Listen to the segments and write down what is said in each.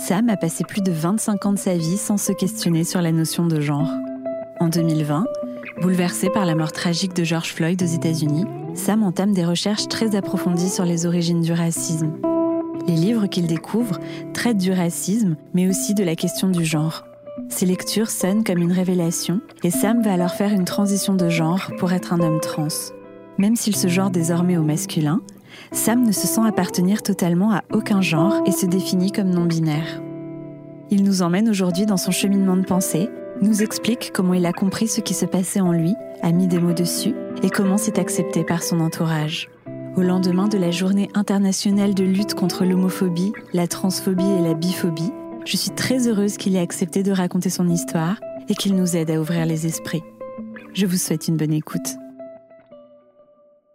Sam a passé plus de 25 ans de sa vie sans se questionner sur la notion de genre. En 2020, bouleversé par la mort tragique de George Floyd aux États-Unis, Sam entame des recherches très approfondies sur les origines du racisme. Les livres qu'il découvre traitent du racisme, mais aussi de la question du genre. Ces lectures sonnent comme une révélation, et Sam va alors faire une transition de genre pour être un homme trans. Même s'il se genre désormais au masculin, Sam ne se sent appartenir totalement à aucun genre et se définit comme non-binaire. Il nous emmène aujourd'hui dans son cheminement de pensée, nous explique comment il a compris ce qui se passait en lui, a mis des mots dessus, et comment c'est accepté par son entourage. Au lendemain de la journée internationale de lutte contre l'homophobie, la transphobie et la biphobie, je suis très heureuse qu'il ait accepté de raconter son histoire et qu'il nous aide à ouvrir les esprits. Je vous souhaite une bonne écoute.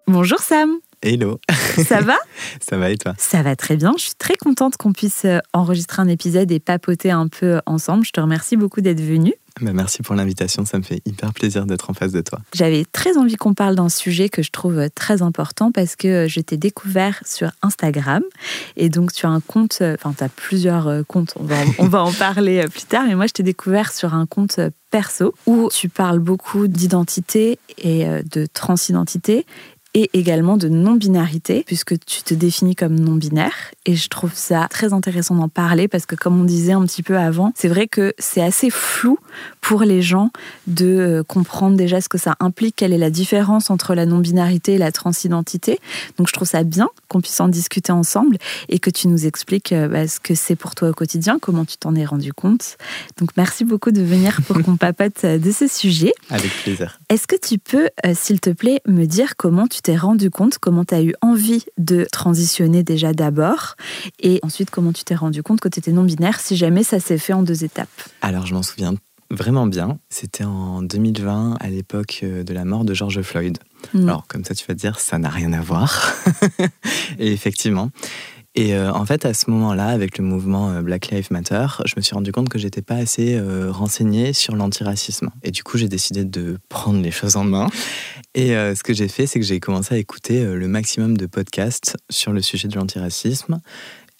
Bonjour Sam Hello. Ça va Ça va et toi Ça va très bien. Je suis très contente qu'on puisse euh, enregistrer un épisode et papoter un peu ensemble. Je te remercie beaucoup d'être venu. Bah, merci pour l'invitation, ça me fait hyper plaisir d'être en face de toi. J'avais très envie qu'on parle d'un sujet que je trouve euh, très important parce que euh, je t'ai découvert sur Instagram et donc tu as un compte, enfin tu as plusieurs comptes, on va, on va en parler plus tard, mais moi je t'ai découvert sur un compte perso où tu parles beaucoup d'identité et de transidentité et également de non-binarité, puisque tu te définis comme non-binaire. Et je trouve ça très intéressant d'en parler, parce que comme on disait un petit peu avant, c'est vrai que c'est assez flou pour les gens de euh, comprendre déjà ce que ça implique, quelle est la différence entre la non-binarité et la transidentité. Donc je trouve ça bien qu'on puisse en discuter ensemble et que tu nous expliques euh, bah, ce que c'est pour toi au quotidien, comment tu t'en es rendu compte. Donc merci beaucoup de venir pour qu'on papote euh, de ce sujet. Avec plaisir. Est-ce que tu peux, s'il te plaît, me dire comment tu t'es rendu compte, comment tu as eu envie de transitionner déjà d'abord, et ensuite comment tu t'es rendu compte que tu étais non-binaire, si jamais ça s'est fait en deux étapes? Alors je m'en souviens vraiment bien. C'était en 2020, à l'époque euh, de la mort de George Floyd. Mm. Alors comme ça tu vas te dire, ça n'a rien à voir. et effectivement, et euh, en fait, à ce moment-là, avec le mouvement euh, Black Lives Matter, je me suis rendu compte que j'étais pas assez euh, renseignée sur l'antiracisme. Et du coup, j'ai décidé de prendre les choses en main. Et ce que j'ai fait, c'est que j'ai commencé à écouter le maximum de podcasts sur le sujet de l'antiracisme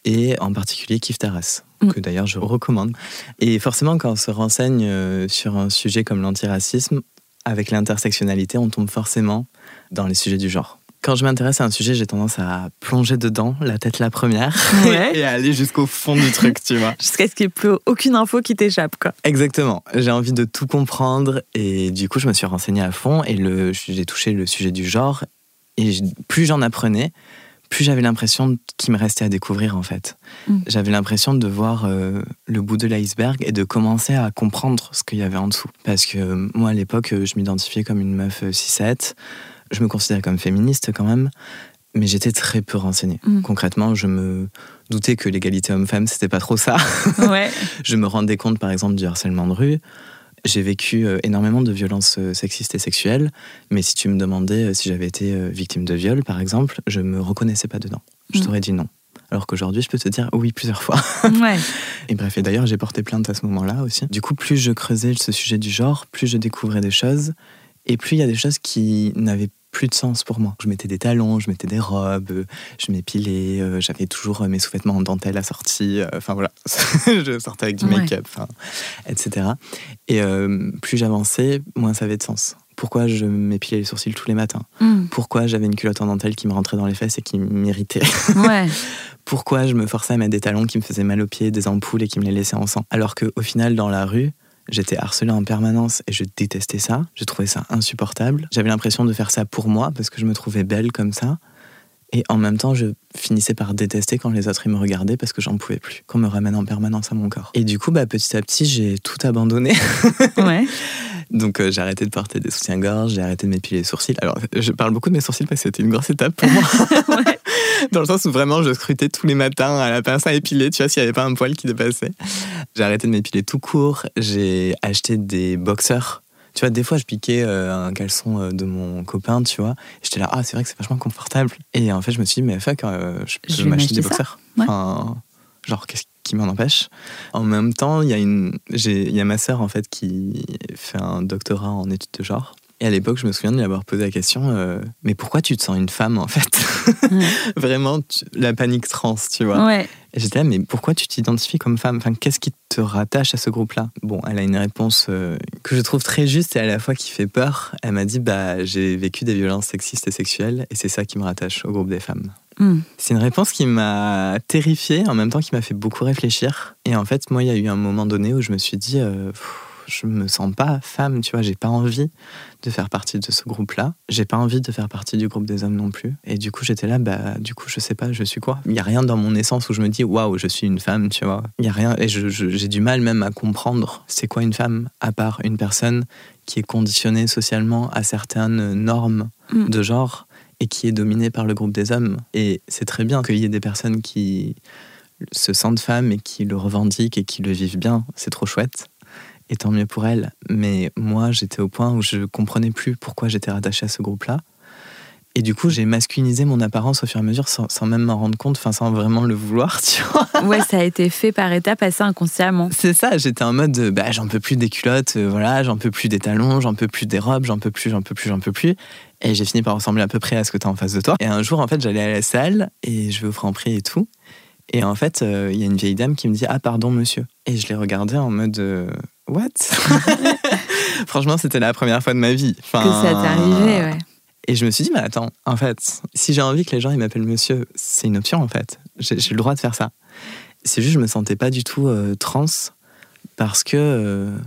et en particulier Kif Taras, mm. que d'ailleurs je recommande. Et forcément, quand on se renseigne sur un sujet comme l'antiracisme, avec l'intersectionnalité, on tombe forcément dans les sujets du genre quand je m'intéresse à un sujet, j'ai tendance à plonger dedans, la tête la première, et à aller jusqu'au fond du truc, tu vois. Jusqu'à ce qu'il n'y ait plus aucune info qui t'échappe, quoi. Exactement. J'ai envie de tout comprendre, et du coup, je me suis renseignée à fond, et j'ai touché le sujet du genre, et plus j'en apprenais, plus j'avais l'impression qu'il me restait à découvrir en fait. Mm. J'avais l'impression de voir euh, le bout de l'iceberg et de commencer à comprendre ce qu'il y avait en dessous. Parce que euh, moi à l'époque, je m'identifiais comme une meuf 6-7. Je me considérais comme féministe quand même, mais j'étais très peu renseignée. Mm. Concrètement, je me doutais que l'égalité homme-femme, c'était pas trop ça. Ouais. je me rendais compte, par exemple, du harcèlement de rue. J'ai vécu euh, énormément de violences euh, sexistes et sexuelles, mais si tu me demandais euh, si j'avais été victime de viol, par exemple, je me reconnaissais pas dedans. Je mm. t'aurais dit non. Alors qu'aujourd'hui, je peux te dire oui plusieurs fois. Ouais. Et bref, et d'ailleurs, j'ai porté plainte à ce moment-là aussi. Du coup, plus je creusais ce sujet du genre, plus je découvrais des choses. Et plus il y a des choses qui n'avaient plus de sens pour moi. Je mettais des talons, je mettais des robes, je m'épilais, euh, j'avais toujours mes sous-vêtements en dentelle assortis, euh, enfin voilà, je sortais avec du make-up, etc. Et euh, plus j'avançais, moins ça avait de sens. Pourquoi je m'épilais les sourcils tous les matins? Hmm. Pourquoi j'avais une culotte en dentelle qui me rentrait dans les fesses et qui m'irritait? Ouais. Pourquoi je me forçais à mettre des talons qui me faisaient mal aux pieds, des ampoules et qui me les laissaient en sang? Alors qu'au final, dans la rue, J'étais harcelée en permanence et je détestais ça. Je trouvais ça insupportable. J'avais l'impression de faire ça pour moi parce que je me trouvais belle comme ça. Et en même temps, je finissais par détester quand les autres ils me regardaient parce que j'en pouvais plus, qu'on me ramène en permanence à mon corps. Et du coup, bah, petit à petit, j'ai tout abandonné. Ouais. Donc euh, j'ai arrêté de porter des soutiens-gorge, j'ai arrêté de m'épiler les sourcils. Alors je parle beaucoup de mes sourcils parce que c'était une grosse étape pour moi. ouais. Dans le sens où vraiment je scrutais tous les matins à la pince à épiler, tu vois, s'il n'y avait pas un poil qui dépassait. J'ai arrêté de m'épiler tout court, j'ai acheté des boxers. Tu vois, des fois, je piquais euh, un caleçon euh, de mon copain, tu vois. J'étais là, ah, c'est vrai que c'est vachement confortable. Et en fait, je me suis dit, mais fuck, je peux m'acheter des boxers. Enfin, genre, qu'est-ce qui m'en empêche? En même temps, il y, a une, il y a ma sœur en fait qui fait un doctorat en études de genre. Et à l'époque, je me souviens de lui avoir posé la question euh, Mais pourquoi tu te sens une femme en fait Vraiment, la panique trans, tu vois. Ouais. Et j'étais là, mais pourquoi tu t'identifies comme femme? Enfin, Qu'est-ce qui te rattache à ce groupe-là? Bon, elle a une réponse euh, que je trouve très juste et à la fois qui fait peur. Elle m'a dit bah, J'ai vécu des violences sexistes et sexuelles et c'est ça qui me rattache au groupe des femmes. Hmm. C'est une réponse qui m'a terrifiée, en même temps qui m'a fait beaucoup réfléchir. Et en fait, moi, il y a eu un moment donné où je me suis dit euh, je me sens pas femme, tu vois, j'ai pas envie de faire partie de ce groupe-là. J'ai pas envie de faire partie du groupe des hommes non plus. Et du coup, j'étais là, bah, du coup, je sais pas, je suis quoi? Il y a rien dans mon essence où je me dis, waouh, je suis une femme, tu vois. Il y a rien, et j'ai du mal même à comprendre c'est quoi une femme, à part une personne qui est conditionnée socialement à certaines normes mm. de genre et qui est dominée par le groupe des hommes. Et c'est très bien qu'il y ait des personnes qui se sentent femmes et qui le revendiquent et qui le vivent bien. C'est trop chouette et tant mieux pour elle. Mais moi, j'étais au point où je comprenais plus pourquoi j'étais rattachée à ce groupe-là. Et du coup, j'ai masculinisé mon apparence au fur et à mesure sans, même m'en rendre compte, enfin sans vraiment le vouloir, tu vois. Ouais, ça a été fait par étapes assez inconsciemment. C'est ça, j'étais en mode, bah, j'en peux plus des culottes, euh, voilà, j'en peux plus des talons, j'en peux plus des robes, j'en peux plus, j'en peux plus, j'en peux plus. Et j'ai fini par ressembler à peu près à ce que tu as en face de toi. Et un jour, en fait, j'allais à la salle et je vais au Franprix et tout. Et en fait, euh, il y a une vieille dame qui me dit Ah, pardon, monsieur. Et je l'ai regardé en mode euh, What? Franchement, c'était la première fois de ma vie. que ça t'est arrivé, ouais. Et je me suis dit, mais attends, en fait, si j'ai envie que les gens ils m'appellent monsieur, c'est une option en fait. J'ai le droit de faire ça. C'est juste, je me sentais pas du tout euh, trans parce que euh,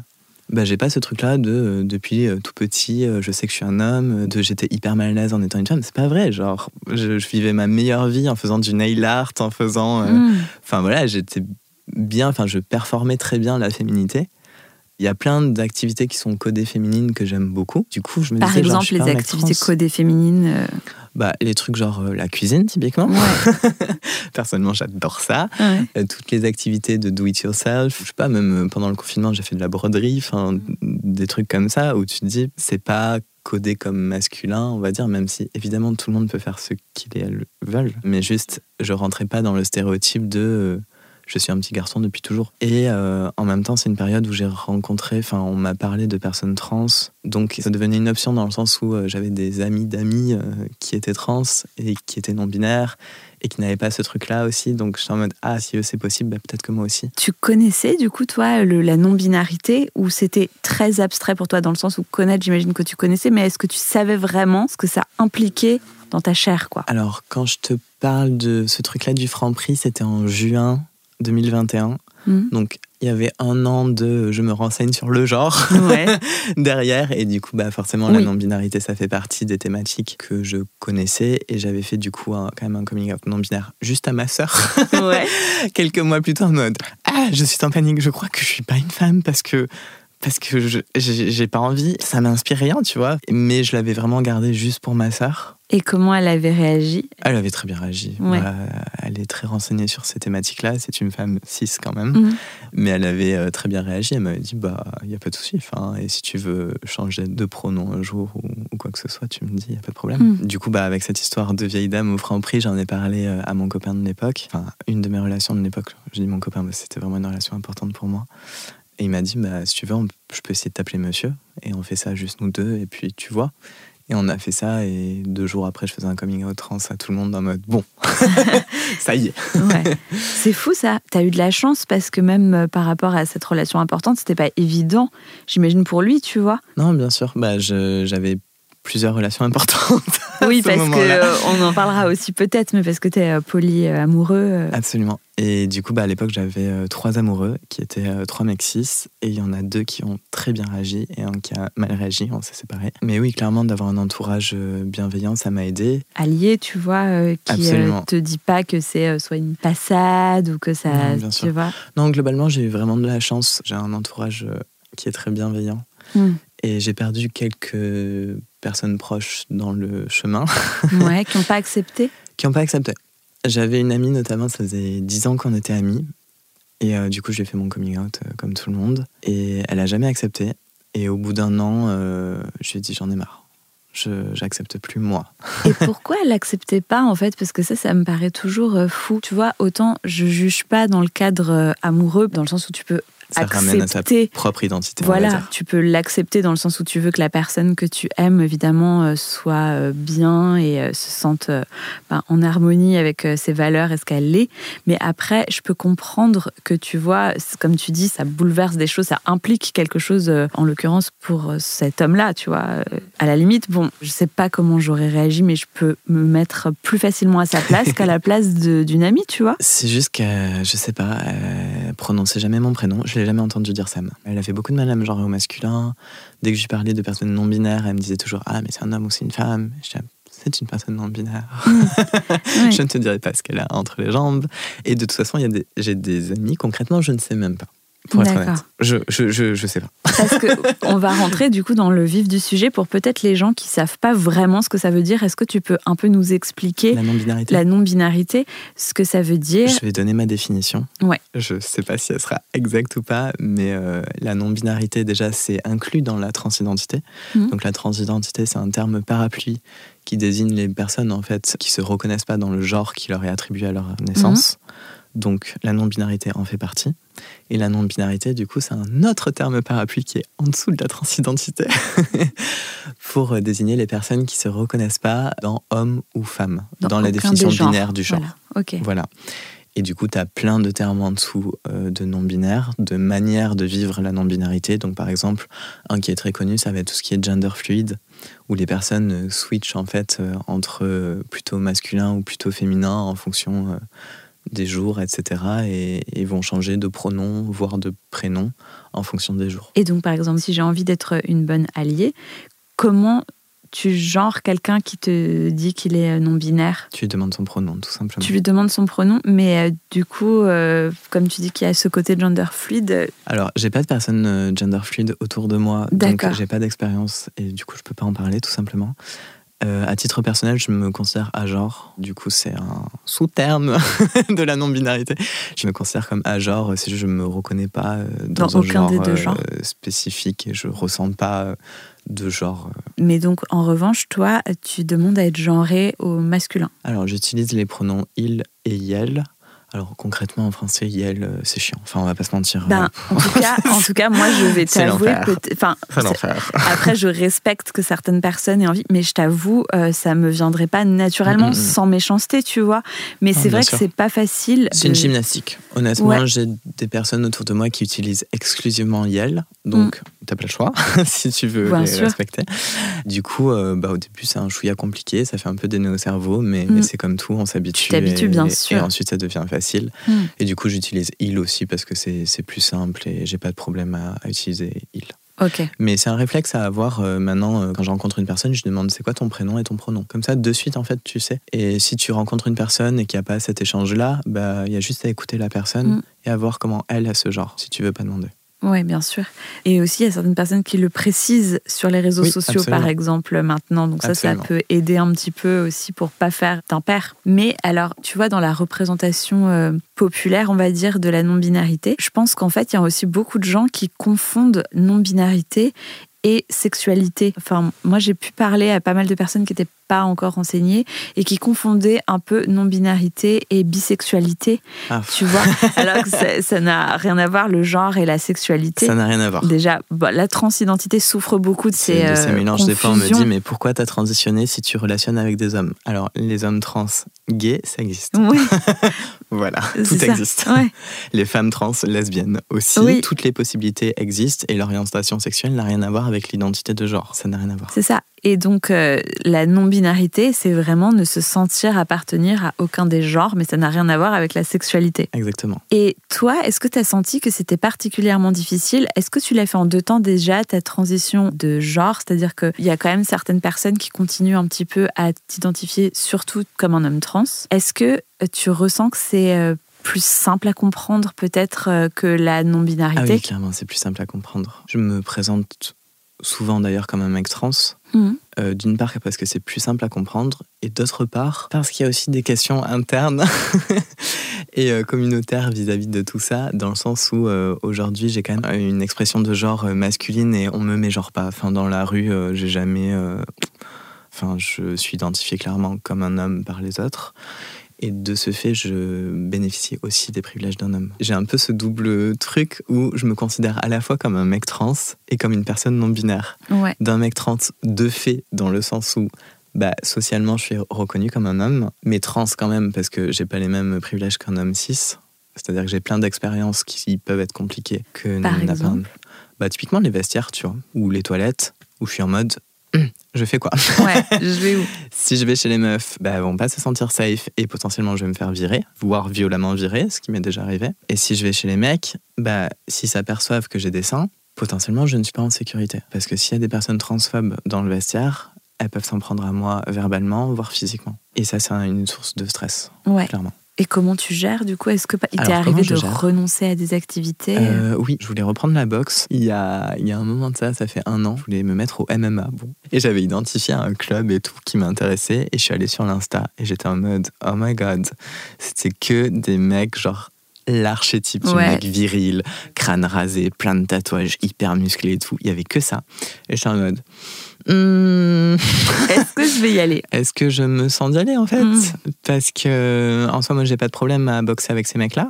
bah, j'ai pas ce truc-là de euh, depuis tout petit, je sais que je suis un homme, de j'étais hyper mal à l'aise en étant une femme. C'est pas vrai. Genre, je, vivais ma meilleure vie en faisant du nail art, en faisant. Hmm. Enfin voilà, j'étais bien, enfin, je performais très bien la féminité. Il y a plein d'activités qui sont codées féminines que j'aime beaucoup. Du coup, je me Par exemple, les activités codées féminines euh, bah, Les trucs genre euh, la cuisine, typiquement. Ouais. Personnellement, j'adore ça. Euh, toutes les activités de do-it-yourself. Je sais pas, même pendant le confinement, j'ai fait de la broderie, enfin, des trucs comme ça, où tu te dis, c'est pas codé comme masculin, on va dire, même si évidemment tout le monde peut faire ce qu'ils et elles veulent. Mais juste, je rentrais pas dans le stéréotype de je suis un petit garçon depuis toujours. Et euh, en même temps, c'est une période où j'ai rencontré, enfin, on m'a parlé de personnes trans. Donc, ça devenait une option dans le sens où euh, j'avais des amis d'amis euh, qui étaient trans et qui étaient non-binaires et qui n'avaient pas ce truc-là aussi. Donc, je suis en mode, ah, si eux, c'est possible, bah, peut-être que moi aussi. Tu connaissais, du coup, toi, le, la non-binarité ou c'était très abstrait pour toi dans le sens où connaître, j'imagine que tu connaissais, mais est-ce que tu savais vraiment ce que ça impliquait dans ta chair, quoi? Alors, quand je te parle de ce truc-là du Franc-Prix, c'était en juin 2021. Hmm. Donc, il y avait un an de je me renseigne sur le genre derrière. Et du coup, bah, forcément, la non-binarité, ça fait partie des thématiques que je connaissais. Et j'avais fait du coup quand même un coming out non-binaire juste à ma sœur. Quelques mois plus tard, en mode Ah, je suis en panique, je crois que je suis pas une femme parce que parce que j'ai pas envie, ça m'inspire rien, tu vois. Mais je l'avais vraiment gardé juste pour ma sœur. Et comment elle avait réagi? Elle avait très bien réagi. Bah, elle est très renseignée sur ces thématiques-là. C'est une femme cis quand même. Mhm. Mais elle avait euh, très bien réagi. Elle m'avait dit bah, il n'y a pas de souci. Enfin, et si tu veux changer de pronom un jour ou, quoi que ce soit, tu me dis, il n'y a pas de problème. Mhm. Du coup, bah, avec cette histoire de vieille dame au franc prix, j'en ai parlé euh, à mon copain de l'époque. Enfin, une de mes relations de l'époque. Je dis mon copain, c'était vraiment une relation importante pour moi. Et il m'a dit, bah, si tu veux, je peux essayer de t'appeler monsieur. Et on fait ça juste nous deux. Et puis, tu vois. Et on a fait ça. Et deux jours après, je faisais un coming out trans à tout le monde en mode, bon, ça y est. C'est fou ça. T'as eu de la chance parce que même euh, par rapport à cette relation importante, c'était pas évident. J'imagine pour lui, tu vois. Non, bien sûr. Bah, j'avais plusieurs relations importantes. Oui, parce qu'on euh, on en parlera aussi peut-être, mais parce que tu es euh, polyamoureux. Euh. Absolument. Et du coup, bah, à l'époque, j'avais trois amoureux qui étaient trois mecs cis, et il y en a deux qui ont très bien réagi et un qui a mal réagi, on s'est séparés. Mais oui, clairement, d'avoir un entourage bienveillant, ça m'a aidé. Allié, tu vois, qui ne te dit pas que c'est soit une passade ou que ça. Non, bien sûr. non, globalement, j'ai eu vraiment de la chance. J'ai un entourage qui est très bienveillant. Hmm. Et j'ai perdu quelques personnes proches dans le chemin. ouais, qui n'ont pas accepté Qui n'ont pas accepté. J'avais une amie notamment, ça faisait dix ans qu'on était amis. Et euh, du coup, j'ai fait mon coming out euh, comme tout le monde. Et elle a jamais accepté. Et au bout d'un an, euh, je lui ai dit j'en ai marre. Je j'accepte plus moi. Et pourquoi elle n'acceptait pas en fait? Parce que ça, ça me paraît toujours fou. Tu vois, autant je juge pas dans le cadre amoureux, dans le sens où tu peux ça ramène à sa propre identité. Voilà, tu peux l'accepter dans le sens où tu veux que la personne que tu aimes, évidemment, euh, soit euh, bien et euh, se sente ben, en harmonie avec ses valeurs et ce qu'elle est. Mais après, je peux comprendre que tu vois, comme tu dis, ça bouleverse des choses, ça implique quelque chose, en l'occurrence pour cet homme-là, tu vois. À la limite, bon, je sais pas comment j'aurais réagi, mais je peux me mettre plus facilement à sa place qu'à la place d'une amie, tu vois. C'est juste que, je sais pas, prononcer jamais mon prénom. Je l'ai jamais entendu dire Sam. Elle a fait beaucoup de mal à me genre au masculin. Dès que je parlais de personnes non binaires, elle me disait toujours Ah, mais c'est un homme ou c'est une femme? c'est une personne non binaire. Mm. je ne te dirai pas ce qu'elle a entre les jambes. Et de toute façon, j'ai des amis, concrètement, je ne sais même pas pour être honnête. Je, je, je, je, sais pas. Parce qu'on va rentrer du coup dans le vif du sujet pour peut-être les gens qui savent pas vraiment ce que ça veut dire. Est-ce que tu peux un peu nous expliquer la non-binarité, la non-binarité ce que ça veut dire? Je vais donner ma définition. Ouais. Je sais pas si elle sera exacte ou pas, mais euh, la non-binarité, déjà, c'est inclus dans la transidentité. Mmh. Donc la transidentité, c'est un terme parapluie qui désigne les personnes en fait qui se reconnaissent pas dans le genre qui leur est attribué à leur naissance. Mmh. Donc la non-binarité en fait partie. Et la non-binarité, du coup, c'est un autre terme parapluie qui est en dessous de la transidentité pour euh, désigner les personnes qui se reconnaissent pas dans homme ou femme, dans, la définition binaire du genre. Voilà. voilà. Et du coup, tu as plein de termes en dessous euh, de non-binaire, de manière de vivre la non-binarité. Donc, par exemple, un qui est très connu, ça va être tout ce qui est gender fluide, où les personnes euh, switchent en fait entre plutôt masculin ou plutôt féminin en fonction des jours, etc. Et, vont changer de pronom, voire de prénom en fonction des jours. Et donc, par exemple, si j'ai envie d'être une bonne alliée, comment tu genres quelqu'un qui te dit qu'il est non-binaire? Tu lui demandes son pronom, tout simplement. Tu lui demandes son pronom, mais euh, du coup, euh, comme tu dis qu'il y a ce côté gender fluide. Euh, Alors, j'ai pas de personne gender fluide autour de moi, donc j'ai pas d'expérience et du coup, je peux pas en parler, tout simplement. Euh, à titre personnel, je me considère à genre. Du coup, c'est un sous-terme de la non-binarité. Je me considère comme à genre si je ne me reconnais pas euh, dans, un genre, des deux genres. Euh, spécifique et je ne ressens pas de genre. Mais donc, en revanche, toi, tu demandes à être genré au masculin. Alors, j'utilise les pronoms il et yel alors concrètement en français, Yel, euh, c'est chiant. Enfin, on va pas se mentir. Ben, euh, en, tout cas, en tout cas, moi, je vais t'avouer. Enfin, après, je respecte que certaines personnes aient envie, mais je t'avoue, euh, ça me viendrait pas naturellement, sans méchanceté, tu vois. Mais c'est vrai que c'est pas facile. C'est une gymnastique. Honnêtement, j'ai des personnes autour de moi qui utilisent exclusivement Yel, donc tu mm. t'as pas le choix si tu veux les respecter. Du coup, bah, au début, c'est un chouïa compliqué, ça fait un peu des nœuds au cerveau, mais, mm. c'est comme tout, on s'habitue. Tu t'habitues, bien sûr. Et ensuite, ça devient facile facile. Hmm. Et du coup, j'utilise il aussi parce que c'est plus simple et j'ai pas de problème à, utiliser il. Ok. Mais c'est un réflexe à avoir euh, maintenant. Euh, quand je rencontre une personne, je demande c'est quoi ton prénom et ton pronom? Comme ça, de suite, en fait, tu sais. Et si tu rencontres une personne et qu'il n'y a pas cet échange-là, bah, il y a juste à écouter la personne hmm. et à voir comment elle a ce genre, si tu veux pas demander. Oui, bien sûr. Et aussi, il y a certaines personnes qui le précisent sur les réseaux sociaux, par exemple, maintenant. Donc ça, ça peut aider un petit peu aussi pour pas faire d'impair. Mais alors, tu vois, dans la représentation euh, populaire, on va dire, de la non-binarité, je pense qu'en fait, il y a aussi beaucoup de gens qui confondent non-binarité et sexualité. Enfin, moi, j'ai pu parler à pas mal de personnes qui n'étaient pas encore renseignées et qui confondaient un peu non-binarité et bisexualité. Ah. Tu vois Alors que ça n'a rien à voir, le genre et la sexualité. Ça n'a rien à voir. Déjà, la transidentité souffre beaucoup de ces. De ces mélanges. Des fois, on me dit, mais pourquoi t'as transitionné si tu relationnes avec des hommes? Alors, les hommes trans gays, ça existe. Oui. voilà, tout existe. Les femmes trans lesbiennes aussi. Toutes les possibilités existent et l'orientation sexuelle n'a rien à voir avec l'identité de genre. Ça n'a rien à voir. C'est ça. Et donc, euh, la non-binarité, c'est vraiment ne se sentir appartenir à aucun des genres, mais ça n'a rien à voir avec la sexualité. Exactement. Et toi, est-ce que tu as senti que c'était particulièrement difficile? Est-ce que tu l'as fait en deux temps déjà, ta transition de genre? C'est-à-dire qu'il y a quand même certaines personnes qui continuent un petit peu à t'identifier surtout comme un homme trans. Est-ce que euh, tu ressens que c'est euh, plus simple à comprendre peut-être que la non-binarité? Ah oui, clairement, c'est plus simple à comprendre. Je me présente souvent d'ailleurs comme un mec trans. Mhm. Euh, d'une part parce que c'est plus simple à comprendre et d'autre part parce qu'il y a aussi des questions internes et euh, communautaires vis-à-vis de tout ça dans le sens où euh, aujourd'hui j'ai quand même une expression de genre masculine et on me met genre pas. Enfin dans la rue j'ai jamais... Enfin je suis identifié clairement comme un homme par les autres. Et de ce fait, je bénéficie aussi des privilèges d'un homme. J'ai un peu ce double truc où je me considère à la fois comme un mec trans et comme une personne non binaire. D'un mec trans de fait, dans le sens où bah, socialement, je suis reconnu comme un homme, mais trans quand même, parce que j'ai pas les mêmes privilèges qu'un homme cis. C'est-à-dire que j'ai plein d'expériences qui peuvent être compliquées que Par exemple. Bah, typiquement les vestiaires, tu vois, ou les toilettes, où je suis en mode je fais quoi? Ouais, je vais où? Si je vais chez les meufs, bah, vont pas se sentir safe et potentiellement je vais me faire virer, voire violemment virer, ce qui m'est déjà arrivé. Et si je vais chez les mecs, bah, s'ils s'aperçoivent que j'ai des seins, potentiellement je ne suis pas en sécurité. Parce que s'il y a des personnes transphobes dans le vestiaire, elles peuvent s'en prendre à moi verbalement, voire physiquement. Et ça, c'est une source de stress, ouais. clairement. Et comment tu gères du coup Est-ce que il t'est arrivé de renoncer à des activités? Euh, Oui, je voulais reprendre la boxe. Il y, a, il y a un moment de ça, ça fait un an, je voulais me mettre au MMA. Bon. Et j'avais identifié un club et tout qui m'intéressait. Et je suis allé sur l'Insta et j'étais en mode Oh my god, c'était que des mecs genre l'archétype du mec viril, crâne rasé, plein de tatouages, hyper musclé et tout. Il y avait que ça. Et j'étais en mode Hmm. Est-ce que je vais y aller? Est-ce que je me sens d'y aller en fait? Hmm. Parce que en soi, moi, j'ai pas de problème à boxer avec ces mecs-là.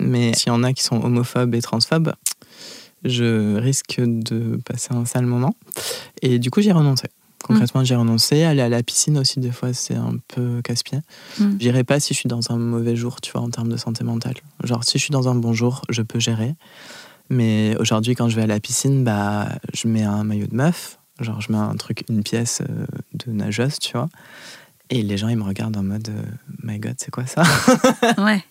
Mais s'il y en a qui sont homophobes et transphobes, je risque de passer un sale moment. Et du coup, j'ai renoncé. Concrètement, j'ai renoncé. Aller à la piscine aussi, des fois, c'est un peu casse-pied. Hmm. J'irai pas si je suis dans un mauvais jour, tu vois, en termes de santé mentale. Genre, si je suis dans un bon jour, je peux gérer. Mais aujourd'hui, quand je vais à la piscine, bah, je mets un maillot de meuf, Genre, je mets un truc, une pièce euh, de nageuse, tu vois. Et les gens, ils me regardent en mode euh, My God, c'est quoi ça? Ouais.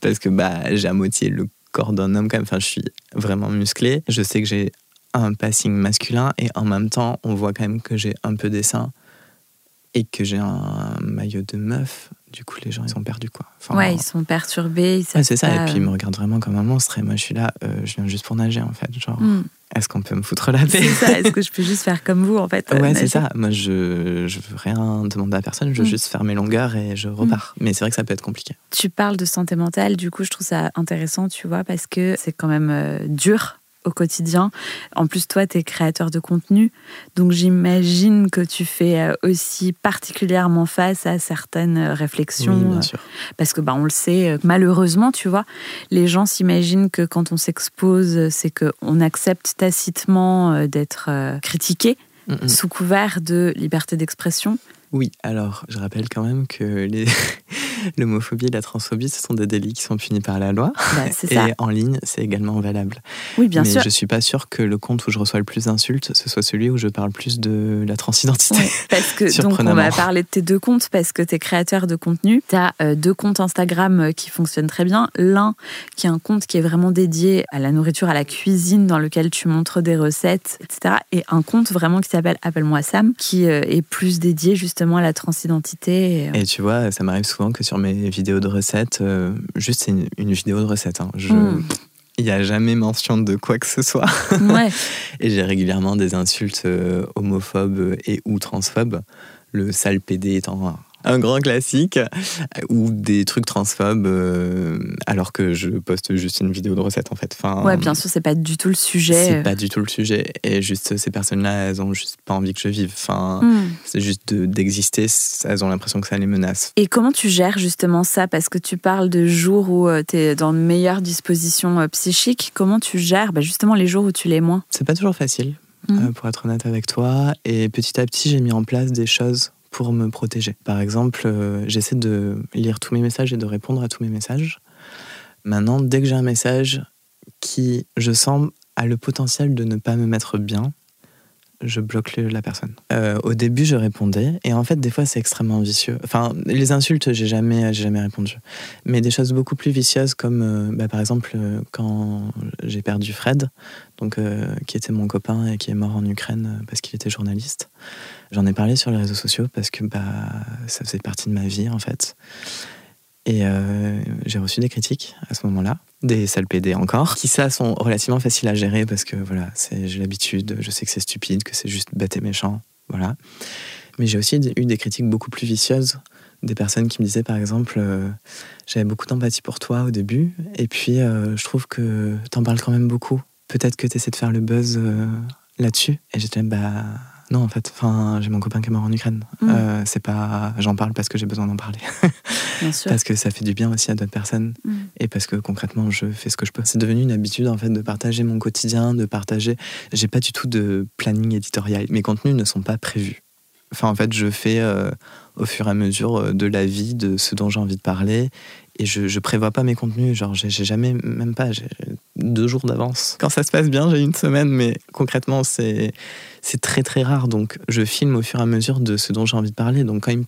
Parce que bah, j'ai à moitié le corps d'un homme, quand même. Enfin, je suis vraiment musclé. Je sais que j'ai un passing masculin et en même temps, on voit quand même que j'ai un peu des seins et que j'ai un maillot de meuf. Du coup, les gens, ils sont perdus, quoi. ouais, ils sont perturbés. ouais, c'est ça. Et puis, ils me regardent vraiment comme un monstre. Et moi, je suis là, euh, je viens juste pour nager, en fait. Genre. Hmm est-ce qu'on peut me foutre la paix? Est-ce que je peux juste faire comme vous, en fait Ouais, euh, c'est ça. Moi, je je veux rien demander à personne. Je veux mm. juste faire mes longueurs et je repars. Mm. Mais c'est vrai que ça peut être compliqué. Tu parles de santé mentale. Du coup, je trouve ça intéressant, tu vois, parce que c'est quand même euh, dur au quotidien. En plus, toi, tu es créateur de contenu, donc j'imagine que tu fais euh, aussi particulièrement face à certaines réflexions. Oui, bien sûr. Parce que, bah, on le sait, euh, malheureusement, tu vois, les gens s'imaginent que quand on s'expose, c'est qu'on accepte tacitement euh, d'être critiqué sous couvert de liberté d'expression. Oui, alors je rappelle quand même que l'homophobie et la transphobie, ce sont des délits qui sont punis par la loi. Bah, et en ligne, c'est également valable. Oui, bien sûr. Mais je suis pas sûre que le compte où je reçois le plus d'insultes, ce soit celui où je parle plus de la transidentité. parce que donc on va parler de tes deux comptes parce que tu es créateur de contenu. Tu as euh, deux comptes Instagram euh, qui fonctionnent très bien. L'un qui est un compte qui est vraiment dédié à la nourriture, à la cuisine, dans lequel tu montres des recettes, etc. Et un compte vraiment qui s'appelle Appelle-moi Sam, qui euh, est plus dédié justement à la transidentité. Et, tu vois, ça m'arrive souvent que sur mes vidéos de recettes, euh, juste c'est une, vidéo de recettes. Hein. Hmm. Il n'y a jamais mention de quoi que ce soit. Ouais. et j'ai régulièrement des insultes euh, homophobes et ou transphobes. Le sale PD étant un grand classique, ou des trucs transphobes, euh, alors que je poste juste une vidéo de recette en fait. Enfin, ouais, bien sûr, c'est pas du tout le sujet. C'est pas du tout le sujet. Et juste ces personnes-là, elles ont juste pas envie que je vive. Enfin, hmm. c'est juste d'exister, elles ont l'impression que ça les menace. Et comment tu gères justement ça? Parce que tu parles de jours où euh, tu es dans de meilleures dispositions euh, psychiques. Comment tu gères bah, justement les jours où tu l'es moins? C'est pas toujours facile. Hmm. pour être honnête avec toi. Et petit à petit, j'ai mis en place des choses pour me protéger. Par exemple, euh, j'essaie de lire tous mes messages et de répondre à tous mes messages. Maintenant, dès que j'ai un message qui, je sens, a le potentiel de ne pas me mettre bien, je bloque la personne. Euh, au début, je répondais, et en fait, des fois, c'est extrêmement vicieux. Enfin, les insultes, j'ai jamais, jamais répondu. Mais des choses beaucoup plus vicieuses, comme euh, bah, par exemple, euh, quand j'ai perdu Fred, donc, qui était mon copain et qui est mort en Ukraine parce qu'il était journaliste. J'en ai parlé sur les réseaux sociaux parce que bah, ça faisait partie de ma vie, en fait. Et j'ai reçu des critiques à ce moment-là des PD encore, qui ça sont relativement faciles à gérer parce que voilà, j'ai l'habitude, je sais que c'est stupide, que c'est juste bête et méchant, voilà. Mais j'ai aussi eu des critiques beaucoup plus vicieuses, des personnes qui me disaient par exemple, euh, j'avais beaucoup d'empathie pour toi au début, et puis euh, je trouve que t'en parles quand même beaucoup. Peut-être que t'essaies de faire le buzz euh, là-dessus. Et j'étais bah non, en fait, enfin, j'ai mon copain qui est mort en Ukraine. Mm. Euh, c'est pas, j'en parle parce que j'ai besoin d'en parler, Bien sûr. parce que ça fait du bien aussi à d'autres personnes Mm. et parce que concrètement, je fais ce que je peux. C'est devenu une habitude en fait de partager mon quotidien, de partager. J'ai pas du tout de planning éditorial. Mes contenus ne sont pas prévus. Enfin, en fait, je fais euh, au fur et à mesure euh, de la vie, de ce dont j'ai envie de parler. Et je, je prévois pas mes contenus. Genre, j'ai jamais, même pas, j'ai deux jours d'avance. Quand ça se passe bien, j'ai une semaine, mais concrètement, c'est très très rare. Donc, je filme au fur et à mesure de ce dont j'ai envie de parler. Donc, quand il, me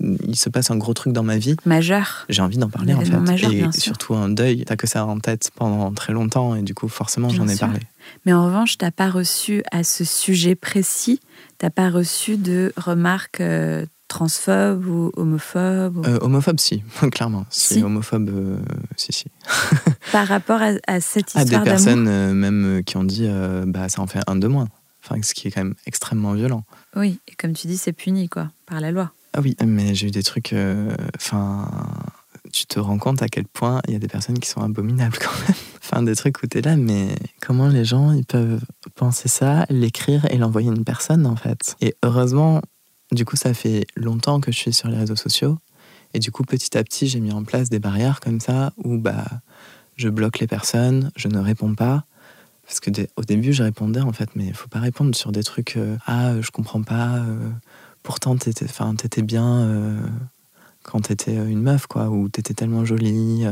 il se passe un gros truc dans ma vie, Majeur. j'ai envie d'en parler en fait. majeur, et surtout un deuil, t'as que ça en tête pendant très longtemps. Et du coup, forcément, j'en ai sûr. parlé. Mais en revanche, t'as pas reçu à ce sujet précis, t'as pas reçu de remarques euh, transphobes ou homophobes ou- Euh, homophobe, si, clairement. Si, Si. homophobe, euh, si, si. par rapport à, à cette À des histoire d'amour. personnes euh, même euh, qui ont dit, bah, ça en fait un de moins. Enfin, ce qui est quand même extrêmement violent. Oui, et comme tu dis, c'est puni quoi, par la loi. Ah oui, mais j'ai eu des trucs. Enfin, tu te rends compte à quel point il y a des personnes qui sont abominables quand même. Des trucs où t'es là, mais comment les gens ils peuvent penser ça, l'écrire et l'envoyer à une personne en fait. Et heureusement, du coup, ça fait longtemps que je suis sur les réseaux sociaux. Et du coup, petit à petit, j'ai mis en place des barrières comme ça où bah, je bloque les personnes, je ne réponds pas. Parce que au début, je répondais en fait, mais il faut pas répondre sur des trucs. euh, ah, je comprends pas. euh, pourtant, t'étais, t'étais bien euh, quand t'étais euh, une meuf, quoi, ou t'étais tellement jolie.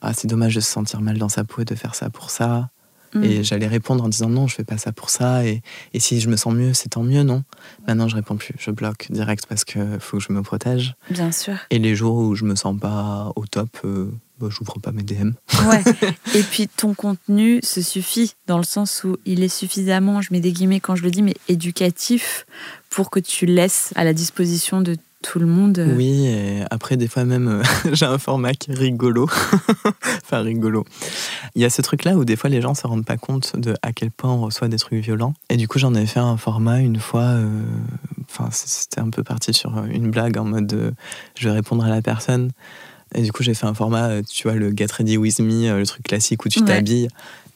Ah, c'est dommage de se sentir mal dans sa peau et de faire ça pour ça. Mm. Et j'allais répondre en disant non, je fais pas ça pour ça. Et, et si je me sens mieux, c'est tant mieux, non Maintenant, je réponds plus. Je bloque direct parce que faut que je me protège. Bien sûr. Et les jours où je me sens pas au top, euh, bah, j'ouvre pas mes DM. Ouais. et puis ton contenu se suffit dans le sens où il est suffisamment, je mets des guillemets quand je le dis, mais éducatif pour que tu laisses à la disposition de tout le monde. euh, Oui, et après, des fois même, euh, j'ai un format qui est rigolo. enfin, rigolo. Il y a ce truc-là où des fois les gens se rendent pas compte de à quel point on reçoit des trucs violents. Et du coup, j'en ai fait un format une fois. euh, Enfin, c'était un peu parti sur une blague en mode euh, je vais répondre à la personne. Et du coup, j'ai fait un format, tu vois, le Get Ready With Me, le truc classique où tu Ouais. t'habilles.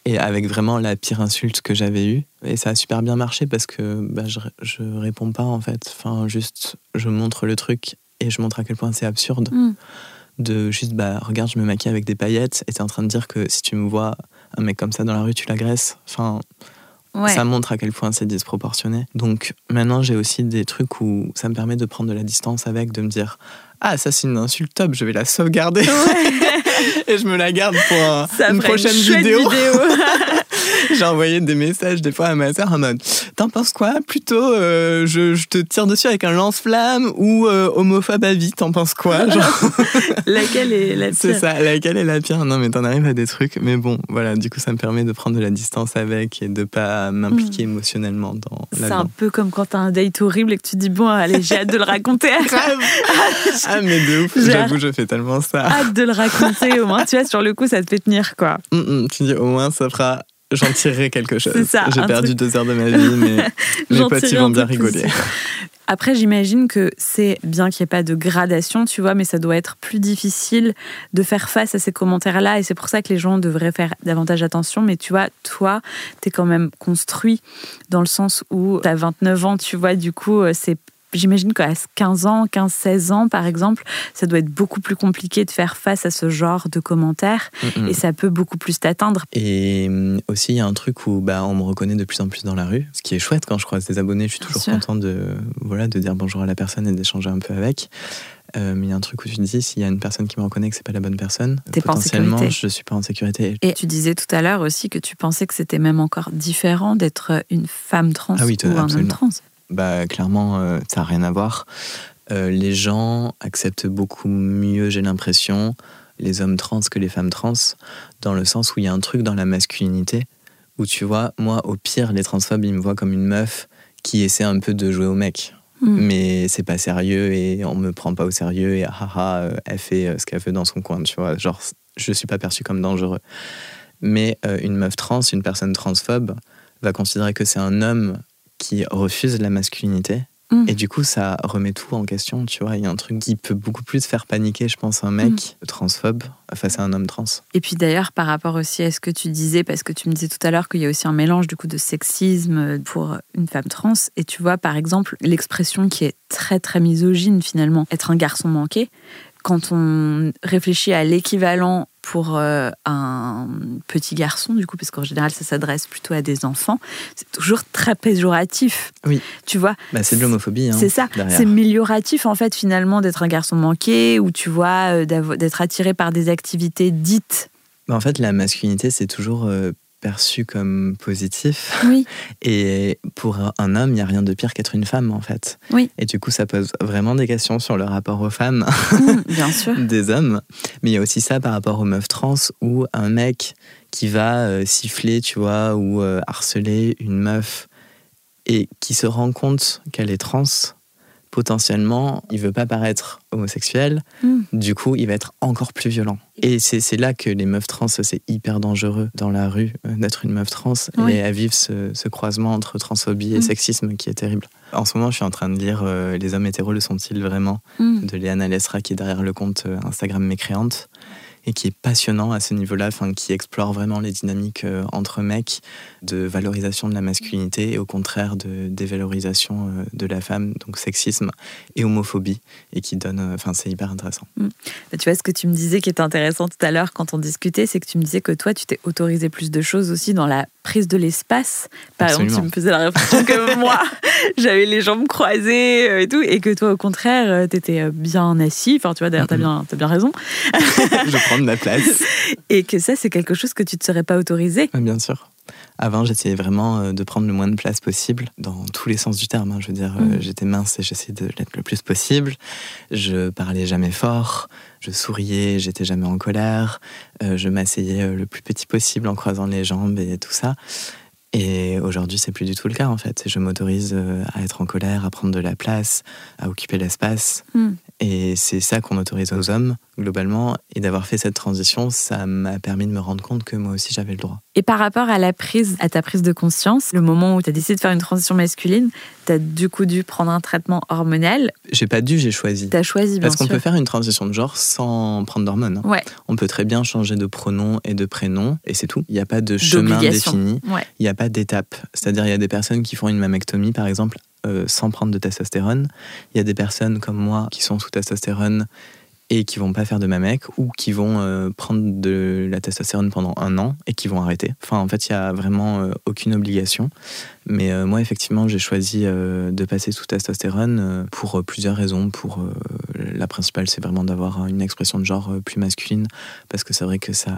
Et avec vraiment la pire insulte que j'avais eue. Et ça a super bien marché parce que bah, je, je réponds pas en fait. Enfin, juste, je montre le truc et je montre à quel point c'est absurde Mm. de juste, bah, regarde, je me maquille avec des paillettes et t'es en train de dire que si tu me vois un mec comme ça dans la rue, tu l'agresses. Enfin, Ouais. ça montre à quel point c'est disproportionné. Donc maintenant, j'ai aussi des trucs où ça me permet de prendre de la distance avec, de me dire, ah, ça c'est une insulte top, je vais la sauvegarder et je me la garde pour un- une prochaine vidéo. J'ai envoyé des messages des fois à ma sœur en mode T'en penses quoi? Plutôt euh, je, je te tire dessus avec un lance-flamme ou euh, homophobe à vie T'en penses quoi? Genre, Laquelle est la C'est pire? ça, laquelle est la pire? Non mais t'en arrives à des trucs. Mais bon, voilà, du coup ça me permet de prendre de la distance avec et de pas m'impliquer émotionnellement dans C'est la un peu comme quand t'as un date horrible et que tu dis bon allez j'ai hâte de le raconter. Ah mais de ouf, j'avoue je fais tellement ça. hâte de le raconter au moins tu vois sur le coup ça te fait tenir quoi. Hum, hum, tu dis au moins ça fera... J'en tirerai quelque chose. J'ai perdu truc. deux heures de ma vie, mais mes potes ils vont bien rigoler. Après, j'imagine que c'est bien qu'il n'y ait pas de gradation, tu vois, mais ça doit être plus difficile de faire face à ces commentaires-là. Et c'est pour ça que les gens devraient faire davantage attention. Mais tu vois, toi, tu es quand même construit dans le sens où tu as 29 ans, tu vois, du coup, euh, c'est. J'imagine qu'à 15 ans, 15-16 ans, par exemple, ça doit être beaucoup plus compliqué de faire face à ce genre de commentaires Hum, hum. et ça peut beaucoup plus t'atteindre. Et hum, aussi, il y a un truc où bah, on me reconnaît de plus en plus dans la rue, ce qui est chouette quand je croise des abonnés. Je suis Bien toujours sûr. content de, voilà, de dire bonjour à la personne et d'échanger un peu avec. Euh, mais il y a un truc où tu te dis, s'il y a une personne qui me reconnaît que c'est pas la bonne personne, T'es pas en potentiellement, je suis pas en sécurité. Et tu disais tout à l'heure aussi que tu pensais que c'était même encore différent d'être une femme trans Ah oui, ou un homme trans. Bah, clairement, euh, ça n'a rien à voir. Euh, les gens acceptent beaucoup mieux, j'ai l'impression, les hommes trans que les femmes trans, dans le sens où il y a un truc dans la masculinité, où tu vois, moi, au pire, les transphobes, ils me voient comme une meuf qui essaie un peu de jouer au mec. Mm. Mais c'est pas sérieux et on me prend pas au sérieux et ah ah, ah, elle fait euh, ce qu'elle veut dans son coin, tu vois. Genre, je suis pas perçu comme dangereux. Mais euh, une meuf trans, une personne transphobe, va considérer que c'est un homme qui refuse la masculinité Mm. Et du coup, ça remet tout en question, tu vois. Il y a un truc qui peut beaucoup plus faire paniquer, je pense, un mec Mm. transphobe face à un homme trans. Et puis d'ailleurs, par rapport aussi à ce que tu disais, parce que tu me disais tout à l'heure qu'il y a aussi un mélange du coup de sexisme pour une femme trans. Et tu vois, par exemple, l'expression qui est très très misogyne finalement, être un garçon manqué. Quand on réfléchit à l'équivalent pour euh, un petit garçon, du coup, parce qu'en général, ça s'adresse plutôt à des enfants, c'est toujours très péjoratif. Oui. Tu vois, Bah, c'est de l'homophobie. hein, c'est ça. C'est amélioratif en fait finalement d'être un garçon manqué ou tu vois euh, d'être attiré par des activités dites. Bah, en fait, la masculinité, c'est toujours euh, perçu comme positif. Oui. Et pour un homme, il n'y a rien de pire qu'être une femme, en fait. Oui. Et du coup, ça pose vraiment des questions sur le rapport aux femmes Mm, bien sûr. des hommes. Mais il y a aussi ça par rapport aux meufs trans, où un mec qui va euh, siffler, tu vois, ou euh, harceler une meuf et qui se rend compte qu'elle est trans, potentiellement, il veut pas paraître homosexuel. Mm. Du coup, il va être encore plus violent. Et c'est là que les meufs trans, c'est hyper dangereux dans la rue euh, d'être une meuf trans Oui. et à vivre ce, ce croisement entre transphobie et Mm. sexisme qui est terrible. En ce moment, je suis en train de lire euh, Les hommes hétéros le sont-ils vraiment Mm. de Léana Lesra qui est derrière le compte euh, Instagram Mécréante et qui est passionnant à ce niveau-là, enfin, qui explore vraiment les dynamiques euh, entre mecs de valorisation de la masculinité et au contraire de dévalorisation euh, de la femme, donc sexisme et homophobie, et qui donne, euh, enfin c'est hyper intéressant. Bah, Tu vois, ce que tu me disais qui est intéressant tout à l'heure quand on discutait, c'est que tu me disais que toi, tu t'es autorisé plus de choses aussi dans la prise de l'espace. Par exemple, tu me faisais la réflexion que moi, j'avais les jambes croisées euh, et tout, et que toi, au contraire, tu étais bien assis. Enfin, tu vois, d'ailleurs, t'as bien, t'as bien raison. Je prends de ma place. Et que ça, c'est quelque chose que tu te serais pas autorisé. Ouais, Bien sûr. Avant, j'essayais vraiment euh, de prendre le moins de place possible, dans tous les sens du terme. hein. Je veux dire, euh, Mm. j'étais mince et j'essayais de l'être le plus possible. Je parlais jamais fort, je souriais, j'étais jamais en colère. Euh, je m'asseyais le plus petit possible en croisant les jambes et tout ça. Et aujourd'hui, c'est plus du tout le cas en fait. Je m'autorise à être en colère, à prendre de la place, à occuper l'espace. Mm. Et c'est ça qu'on autorise aux hommes, globalement. Et d'avoir fait cette transition, ça m'a permis de me rendre compte que moi aussi, j'avais le droit. Et par rapport à la prise, à ta prise de conscience, le moment où tu as décidé de faire une transition masculine, tu as du coup dû prendre un traitement hormonal. J'ai pas dû, j'ai choisi. Tu as choisi, bien Parce qu'on peut faire une transition de genre sans prendre d'hormones. hein. Ouais, On peut très bien changer de pronom et de prénom, et c'est tout. Il n'y a pas de chemin défini, Ouais. il n'y a pas d'étape. C'est-à-dire, il y a des personnes qui font une mammectomie, par exemple, euh, sans prendre de testostérone. Il y a des personnes comme moi qui sont sous testostérone et qui vont pas faire de mamec, ou qui vont euh, prendre de la testostérone pendant un an et qui vont arrêter. Enfin, en fait, il n'y a vraiment euh, aucune obligation. Mais euh, moi, effectivement, j'ai choisi de passer sous testostérone pour plusieurs raisons. Pour la principale, c'est vraiment d'avoir une expression de genre plus masculine, parce que c'est vrai que ça,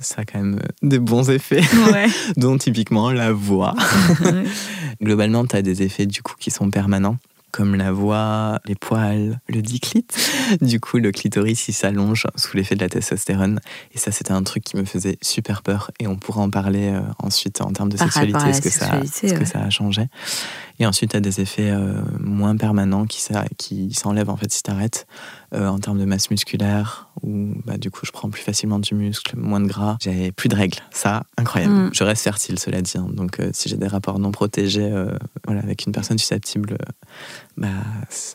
ça a quand même des bons effets, Ouais. dont typiquement la voix. Globalement, tu as des effets du coup qui sont permanents, comme la voix, les poils, le diclite. Du coup, le clitoris, il s'allonge sous l'effet de la testostérone. Et ça, c'était un truc qui me faisait super peur. Et on pourra en parler euh, ensuite en termes de Par sexualité, ce que, ça, ce que ouais. ça a changé. Et ensuite, tu as des effets euh, moins permanents qui, qui s'enlèvent en fait si tu arrêtes. en termes de masse musculaire, où bah, du coup, je prends plus facilement du muscle, moins de gras. J'ai plus de règles. Ça, incroyable. Mm. Je reste fertile, cela dit. hein. Donc, euh, si j'ai des rapports non protégés euh, voilà, avec une personne susceptible, euh, bah,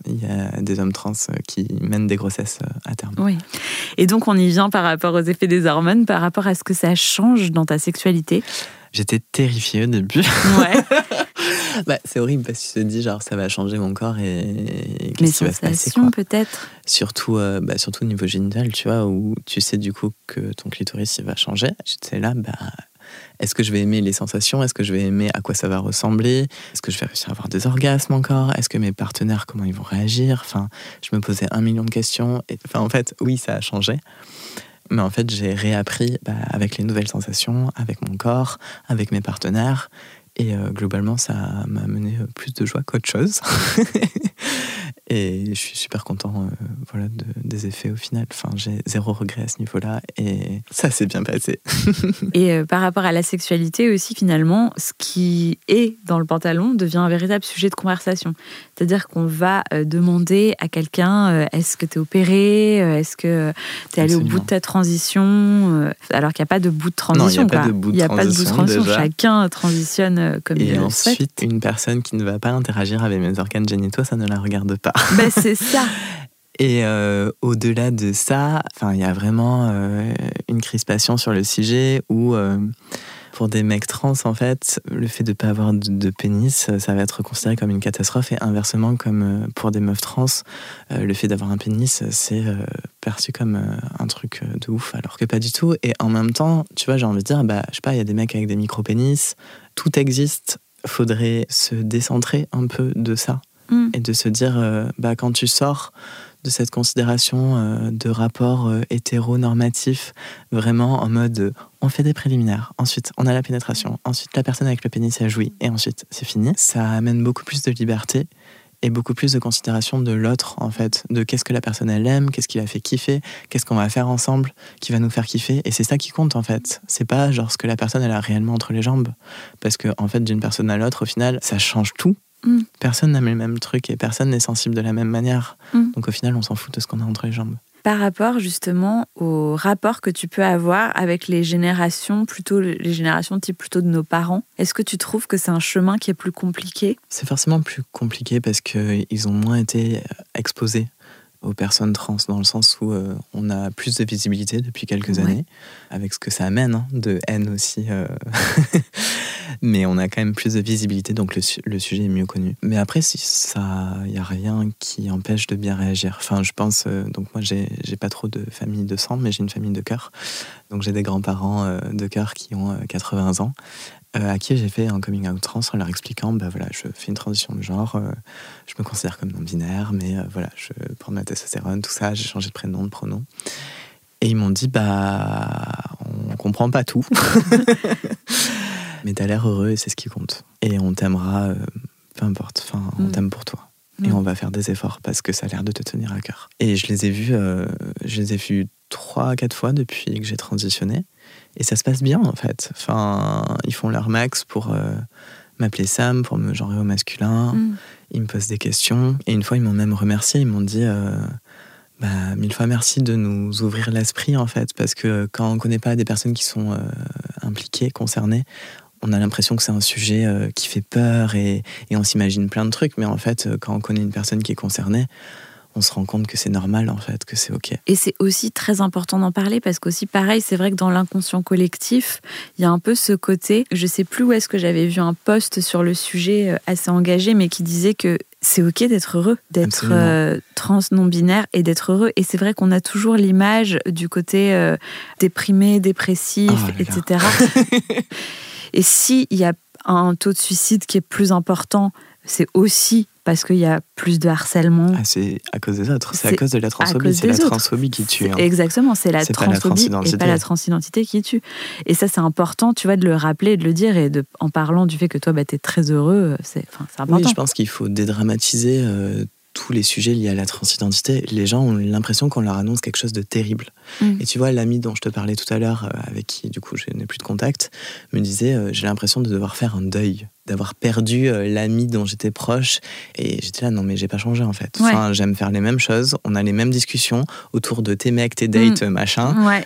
il y a des hommes trans euh, qui mènent des grossesses euh, à terme. Oui. Et donc, on y vient par rapport aux effets des hormones, par rapport à ce que ça change dans ta sexualité? J'étais terrifiée au début. Ouais. Bah, c'est horrible parce que tu te dis, genre, ça va changer mon corre et, et qu'est-ce qui va se passer, sensations, quoi. peut-être. Surtout, euh, bah, surtout au niveau génital, tu vois, où tu sais du coup que ton clitoris il va changer. J'étais là, bah, est-ce que je vais aimer les sensations? Est-ce que je vais aimer à quoi ça va ressembler? Est-ce que je vais réussir à avoir des orgasmes encore? Est-ce que mes partenaires, comment ils vont réagir? Enfin, je me posais un million de questions. Et, enfin, en fait, oui, ça a changé. Mais en fait, j'ai réappris bah, avec les nouvelles sensations, avec mon corps, avec mes partenaires. Et euh, globalement, ça m'a mené euh, plus de joie qu'autre chose. Et je suis super content euh, voilà, des effets au final. Enfin, j'ai zéro regret à ce niveau-là et ça s'est bien passé. et euh, par rapport à la sexualité aussi, finalement, ce qui est dans le pantalon devient un véritable sujet de conversation. C'est-à-dire qu'on va euh, demander à quelqu'un est-ce que tu es opéré Est-ce que tu es allé au bout de ta transition Alors qu'il n'y a pas de bout de transition. il n'y a, pas de bout de transition. Chacun transitionne comme il le Et ensuite, une personne qui ne va pas interagir avec mes organes génitaux, ça ne la regarde pas. Ben, c'est ça. Et euh, au-delà de ça, il y a vraiment euh, une crispation sur le sujet où, euh, pour des mecs trans, en fait, le fait de ne pas avoir de, pénis, ça va être considéré comme une catastrophe. Et inversement, comme pour des meufs trans, le fait d'avoir un pénis, c'est perçu comme un truc de ouf, alors que pas du tout. Et en même temps, tu vois, j'ai envie de dire, bah, je sais pas, il y a des mecs avec des micro-pénis, tout existe. Faudrait se décentrer un peu de ça Mm. Et de se dire, euh, bah, quand tu sors de cette considération euh, de rapport euh, hétéronormatif, vraiment en mode on fait des préliminaires, ensuite on a la pénétration, ensuite la personne avec le pénis a joui, et ensuite c'est fini. Ça amène beaucoup plus de liberté et beaucoup plus de considération de l'autre, en fait, de qu'est-ce que la personne elle aime, qu'est-ce qui la fait kiffer, qu'est-ce qu'on va faire ensemble qui va nous faire kiffer. Et c'est ça qui compte, en fait. C'est pas genre ce que la personne elle a réellement entre les jambes. Parce que, en fait, d'une personne à l'autre, au final, ça change tout. Mm. Personne n'aime le même truc et personne n'est sensible de la même manière. Mm. Donc au final, on s'en fout de ce qu'on a entre les jambes. Par rapport justement au rapport que tu peux avoir avec les générations, plutôt les générations type plutôt de nos parents, est-ce que tu trouves que c'est un chemin qui est plus compliqué? C'est forcément plus compliqué parce qu'ils ont moins été exposés aux personnes trans dans le sens où euh, on a plus de visibilité depuis quelques années, avec ce que ça amène, hein, de haine aussi. Euh, mais on a quand même plus de visibilité, donc le, le sujet est mieux connu. Mais après, si ça, il y a rien qui empêche de bien réagir. Enfin, je pense, euh, donc moi, j'ai pas trop de famille de sang, mais j'ai une famille de cœur. Donc j'ai des grands-parents de cœur qui ont 80 ans. Euh, à qui j'ai fait un coming out trans en leur expliquant bah voilà, je fais une transition de genre, euh, je me considère comme non-binaire, mais euh, voilà, je prends ma testostérone, tout ça, j'ai changé de prénom, de pronom. Et ils m'ont dit bah on comprend pas tout, mais t'as l'air heureux et c'est ce qui compte. Et on t'aimera, peu importe, enfin on mm. t'aime pour toi. Et mm. on va faire des efforts parce que ça a l'air de te tenir à cœur. Et je les ai vus, je les ai vus trois, quatre fois depuis que j'ai transitionné. Et ça se passe bien, en fait. Enfin, ils font leur max pour euh, m'appeler Sam, pour me genrer au masculin. Mm. Ils me posent des questions. Et une fois, ils m'ont même remercié. Ils m'ont dit euh, bah, mille fois merci de nous ouvrir l'esprit, en fait. Parce que quand on ne connaît pas des personnes qui sont euh, impliquées, concernées, on a l'impression que c'est un sujet qui fait peur et, et on s'imagine plein de trucs. Mais en fait, quand on connaît une personne qui est concernée, on se rend compte que c'est normal en fait, que c'est ok. Et c'est aussi très important d'en parler parce qu'aussi pareil, c'est vrai que dans l'inconscient collectif, il y a un peu ce côté, je sais plus où est-ce que j'avais vu un post sur le sujet euh, assez engagé, mais qui disait que c'est ok d'être heureux, d'être euh, trans non binaire et d'être heureux. Et c'est vrai qu'on a toujours l'image du côté euh, déprimé, dépressif, oh etc. et s'il y a un taux de suicide qui est plus important, c'est aussi parce qu'il y a plus de harcèlement. Ah, c'est à cause des autres, c'est à cause de la transphobie, c'est la transphobie qui tue. Hein. Exactement, c'est la transphobie et pas la transidentité qui tue. Et ça, c'est important, tu vois, de le rappeler, de le dire, et de, en parlant du fait que toi, bah, tu es très heureux, c'est important. Oui, je pense qu'il faut dédramatiser euh, tous les sujets liés à la transidentité. Les gens ont l'impression qu'on leur annonce quelque chose de terrible. Mm. Et tu vois, l'ami dont je te parlais tout à l'heure, euh, avec qui, du coup, je n'ai plus de contact, me disait, euh, j'ai l'impression de devoir faire un deuil d'avoir perdu euh, l'ami dont j'étais proche. Et j'étais là, non, mais j'ai pas changé en fait. Enfin, j'aime faire les mêmes choses, on a les mêmes discussions autour de tes mecs, tes dates, mm. machin. Il ouais.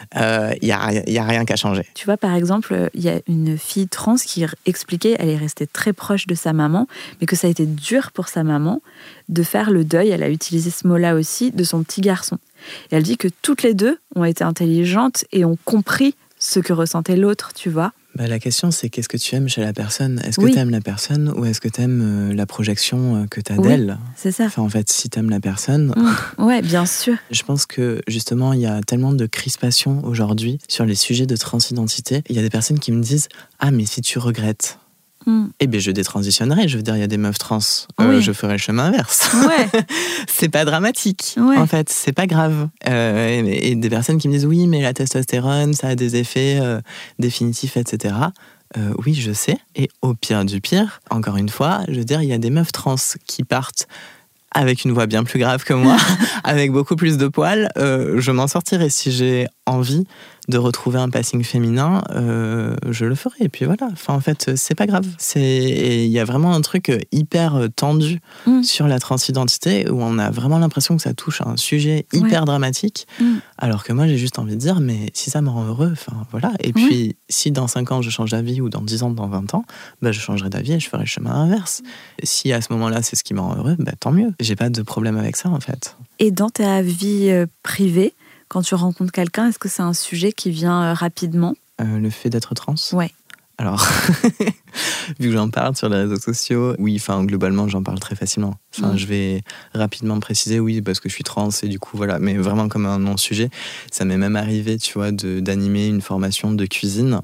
n'y euh, a, y a rien qu'à changer. Tu vois, par exemple, il y a une fille trans qui expliquait, elle est restée très proche de sa maman, mais que ça a été dur pour sa maman de faire le deuil, elle a utilisé ce mot-là aussi, de son petit garçon. Et elle dit que toutes les deux ont été intelligentes et ont compris ce que ressentait l'autre, tu vois. Bah, la question, c'est qu'est-ce que tu aimes chez la personne? Est-ce que tu aimes la personne ou est-ce que tu aimes euh, la projection euh, que tu as d'elle? C'est ça. Enfin, en fait, si tu aimes la personne. Mmh. Ouais, bien sûr. Je pense que justement, il y a tellement de crispation aujourd'hui sur les sujets de transidentité. Il y a des personnes qui me disent Ah, mais si tu regrettes Hmm. Eh bien, je détransitionnerai. Je veux dire, il y a des meufs trans. Euh, je ferai le chemin inverse. Ouais. c'est pas dramatique. En fait, c'est pas grave. Euh, et, des personnes qui me disent oui, mais la testostérone, ça a des effets euh, définitifs, etc. oui, je sais. Et au pire du pire, encore une fois, je veux dire, il y a des meufs trans qui partent avec une voix bien plus grave que moi, avec beaucoup plus de poils, euh, je m'en sortirai si j'ai envie de retrouver un passing féminin, euh, je le ferai. Et puis voilà. Enfin, en fait, c'est pas grave. C'est il y a vraiment un truc hyper tendu mm. sur la transidentité où on a vraiment l'impression que ça touche à un sujet hyper dramatique, mm. alors que moi j'ai juste envie de dire mais si ça me rend heureux, enfin voilà. Et puis si dans 5 ans je change d'avis ou dans 10 ans, dans 20 ans, bah, je changerai d'avis et je ferai le chemin inverse. Si à ce moment-là c'est ce qui me rend heureux, bah, tant mieux. J'ai pas de problème avec ça en fait. Et dans ta vie euh, privée, quand tu rencontres quelqu'un, est-ce que c'est un sujet qui vient euh, rapidement? Euh, Le fait d'être trans? Ouais. Alors, vu que j'en parle sur les réseaux sociaux, oui, enfin, globalement, j'en parle très facilement. Enfin, mm. je vais rapidement préciser, oui, parce que je suis trans et du coup, voilà, mais vraiment comme un non-sujet. Ça m'est même arrivé, tu vois, d'animer une formation de cuisine.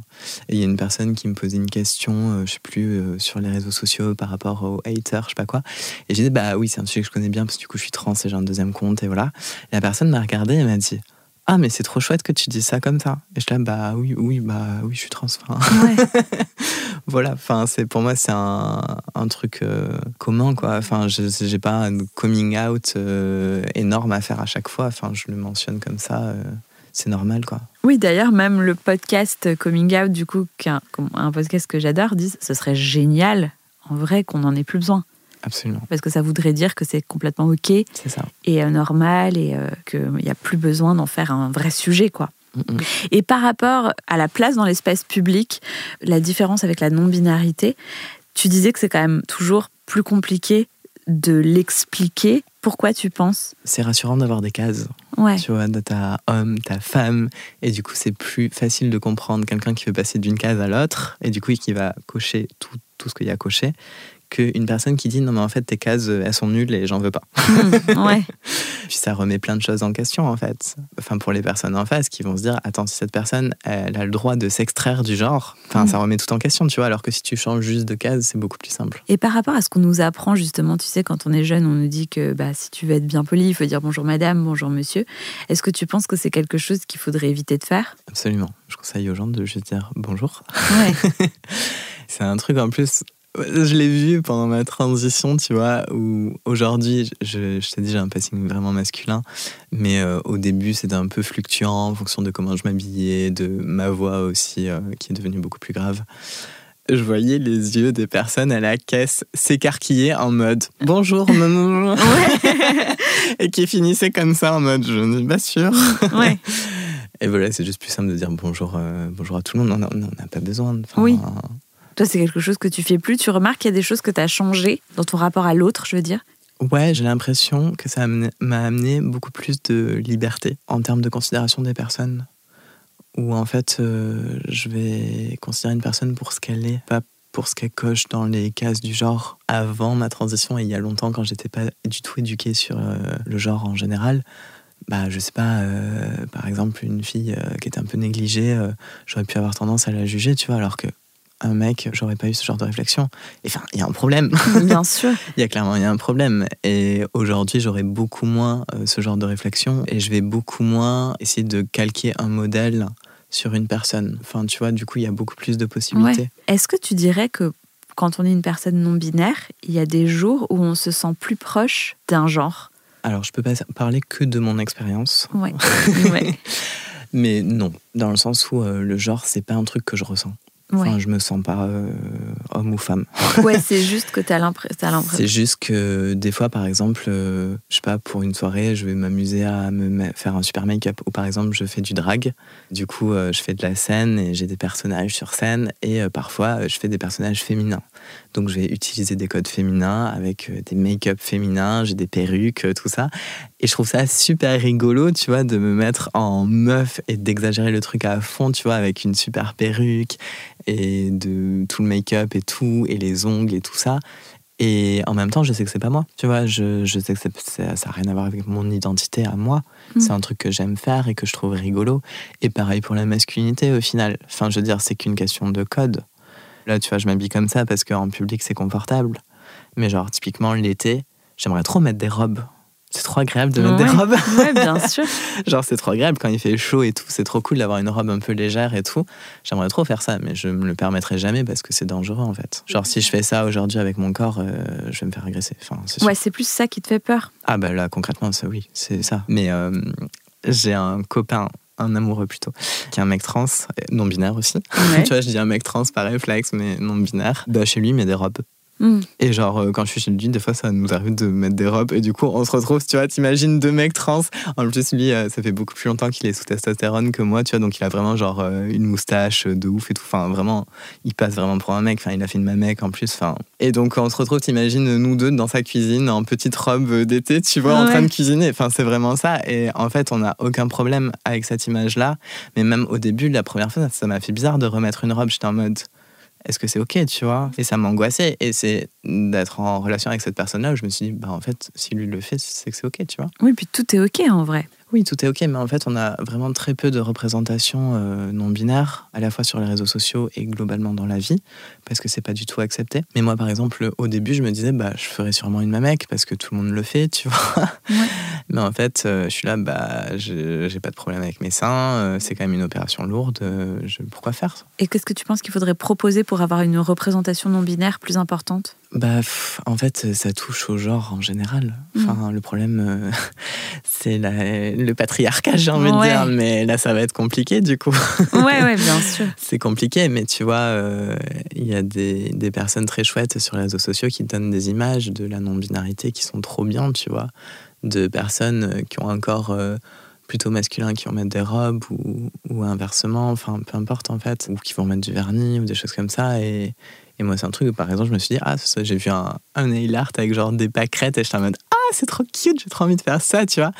Et il y a une personne qui me posait une question, euh, je sais plus, sur les réseaux sociaux par rapport aux haters, je sais pas quoi. Et j'ai dit, bah oui, c'est un sujet que je connais bien parce que du coup, je suis trans et j'ai un deuxième compte et voilà. Et la personne m'a regardé et m'a dit, ah mais c'est trop chouette que tu dis ça comme ça. Et je dis bah oui oui bah oui je suis trans voilà enfin c'est pour moi c'est un, un truc euh, commun quoi. Enfin je j'ai pas un coming out euh, énorme à faire à chaque fois. Enfin je le mentionne comme ça euh, c'est normal quoi. Oui d'ailleurs même le podcast coming out du coup un, un podcast que j'adore dit ce serait génial en vrai qu'on n'en ait plus besoin Absolument. Parce que ça voudrait dire que c'est complètement OK et euh, normal et euh, qu'il n'y a plus besoin d'en faire un vrai sujet. quoi. Et par rapport à la place dans l'espace public, la différence avec la non-binarité, tu disais que c'est quand même toujours plus compliqué de l'expliquer. Pourquoi tu penses? C'est rassurant d'avoir des cases. Ouais. Tu vois, ta homme, ta femme. Et du coup, c'est plus facile de comprendre quelqu'un qui veut passer d'une case à l'autre. Et du coup, qui va cocher tout, tout ce qu'il y a coché qu'une personne qui dit non mais en fait tes cases euh, elles sont nulles et j'en veux pas. Mmh, ouais. Puis ça remet plein de choses en question en fait. Enfin pour les personnes en face qui vont se dire attends si cette personne elle a le droit de s'extraire du genre, enfin ça mmh. remet tout en question tu vois alors que si tu changes juste de case c'est beaucoup plus simple. Et par rapport à ce qu'on nous apprend justement tu sais quand on est jeune on nous dit que bah si tu veux être bien poli il faut dire bonjour madame bonjour monsieur. Est-ce que tu penses que c'est quelque chose qu'il faudrait éviter de faire? Absolument. Je conseille aux gens de juste dire bonjour. Ouais. c'est un truc en plus je l'ai vu pendant ma transition, tu vois, où aujourd'hui, je, je t'ai dit, j'ai un passing vraiment masculin, mais euh, au début, c'était un peu fluctuant en fonction de comment je m'habillais, de ma voix aussi, euh, qui est devenue beaucoup plus grave. Je voyais les yeux des personnes à la caisse s'écarquiller en mode bonjour, non, et qui finissaient comme ça en mode je ne suis pas sûre. Ouais. Et voilà, c'est juste plus simple de dire bonjour, euh, bonjour à tout le monde. On n'a pas besoin. Oui. Toi, c'est quelque chose que tu fais plus. Tu remarques qu'il y a des choses que tu as changées dans ton rapport à l'autre, je veux dire? Ouais, j'ai l'impression que ça m'a amené beaucoup plus de liberté en termes de considération des personnes. Où en fait, euh, je vais considérer une personne pour ce qu'elle est, pas pour ce qu'elle coche dans les cases du genre. Avant ma transition, et il y a longtemps, quand j'étais pas du tout éduquée sur euh, le genre en général, bah, je sais pas, euh, par exemple, une fille qui était un peu négligée, j'aurais pu avoir tendance à la juger, tu vois, alors que un mec, j'aurais pas eu ce genre de réflexion. Enfin, il y a un problème. Bien sûr. Il y a clairement y a un problème. Et aujourd'hui, j'aurai beaucoup moins euh, ce genre de réflexion et je vais beaucoup moins essayer de calquer un modèle sur une personne. Enfin, tu vois, du coup, il y a beaucoup plus de possibilités. Est-ce que tu dirais que quand on est une personne non binaire, il y a des jours où on se sent plus proche d'un genre? Alors, je peux pas parler que de mon expérience. Ouais. Mais non, dans le sens où euh, le genre, c'est pas un truc que je ressens. Enfin, je me sens pas euh, homme ou femme. ouais, c'est juste que tu as l'impression. C'est juste que des fois, par exemple, euh, je sais pas, pour une soirée, je vais m'amuser à me faire un super make-up. Ou par exemple, je fais du drag. Du coup, euh, je fais de la scène et j'ai des personnages sur scène. Et parfois, je fais des personnages féminins. Donc, je vais utiliser des codes féminins avec des make-up féminins, j'ai des perruques, tout ça. Et je trouve ça super rigolo, tu vois, de me mettre en meuf et d'exagérer le truc à fond, tu vois, avec une super perruque et de tout le make-up et tout, et les ongles et tout ça. Et en même temps, je sais que c'est pas moi. Tu vois, je, je sais que ça n'a rien à voir avec mon identité à moi. Mm. C'est un truc que j'aime faire et que je trouve rigolo. Et pareil pour la masculinité au final. Enfin, je veux dire, c'est qu'une question de code. Là, tu vois, je m'habille comme ça parce qu'en public, c'est confortable. Mais genre, typiquement, l'été, j'aimerais trop mettre des robes. C'est trop agréable de mettre des robes. Ouais, bien sûr. Genre, c'est trop agréable quand il fait chaud et tout. C'est trop cool d'avoir une robe un peu légère et tout. J'aimerais trop faire ça, mais je me le permettrai jamais parce que c'est dangereux en fait. Genre, si je fais ça aujourd'hui avec mon corps, euh, je vais me faire agresser. Enfin, ouais, c'est plus ça qui te fait peur. Ah, bah là, concrètement, ça, oui, c'est ça. Mais euh, j'ai un copain un amoureux plutôt, qui est un mec trans, non binaire aussi. tu vois, je dis un mec trans par réflexe, mais non binaire. Bah, chez lui, il met des robes. Mm. Et genre, euh, quand je suis chez lui, des fois, ça nous arrive de mettre des robes. Et du coup, on se retrouve, tu vois, t'imagines deux mecs trans. En plus, lui, euh, ça fait beaucoup plus longtemps qu'il est sous testostérone que moi, tu vois. Donc, il a vraiment, genre, euh, une moustache de ouf et tout. Enfin, vraiment, il passe vraiment pour un mec. Enfin, il a fait une mec en plus. Enfin. Et donc, on se retrouve, t'imagines, nous deux dans sa cuisine, en petite robe d'été, tu vois, en train de cuisiner. Enfin, c'est vraiment ça. Et en fait, on n'a aucun problème avec cette image-là. Mais même au début, la première fois, ça m'a fait bizarre de remettre une robe. J'étais en mode est-ce que c'est ok, tu vois? Et ça m'angoissait. Et c'est d'être en relation avec cette personne-là où je me suis dit, bah en fait, si lui le fait, c'est que c'est ok, tu vois? Oui, puis tout est ok en vrai. Oui, tout est ok, mais en fait, on a vraiment très peu de représentation euh, non binaire, à la fois sur les réseaux sociaux et globalement dans la vie, parce que c'est pas du tout accepté. Mais moi, par exemple, au début, je me disais, bah, je ferais sûrement une mamec parce que tout le monde le fait, tu vois. mais en fait, euh, je suis là, bah, j'ai pas de problème avec mes seins, euh, c'est quand même une opération lourde, je, pourquoi faire Et qu'est-ce que tu penses qu'il faudrait proposer pour avoir une représentation non binaire plus importante? Bah, en fait, ça touche au genre en général. Enfin, mm. le problème, c'est le patriarcat, j'ai envie de dire, mais là, ça va être compliqué du coup. Ouais, ouais, bien sûr. c'est compliqué, mais tu vois, euh, il y a des, des, personnes très chouettes sur les réseaux sociaux qui donnent des images de la non-binarité qui sont trop bien, tu vois, de personnes qui ont un corps euh, plutôt masculin qui vont mettre des robes ou, ou, inversement, enfin, peu importe en fait, ou qui vont mettre du vernis ou des choses comme ça. Et, et moi, c'est un truc où, par exemple, je me suis dit, ah, j'ai vu un, un nail art avec genre des pâquerettes et j'étais en mode, ah, c'est trop cute, j'ai trop envie de faire ça, tu vois.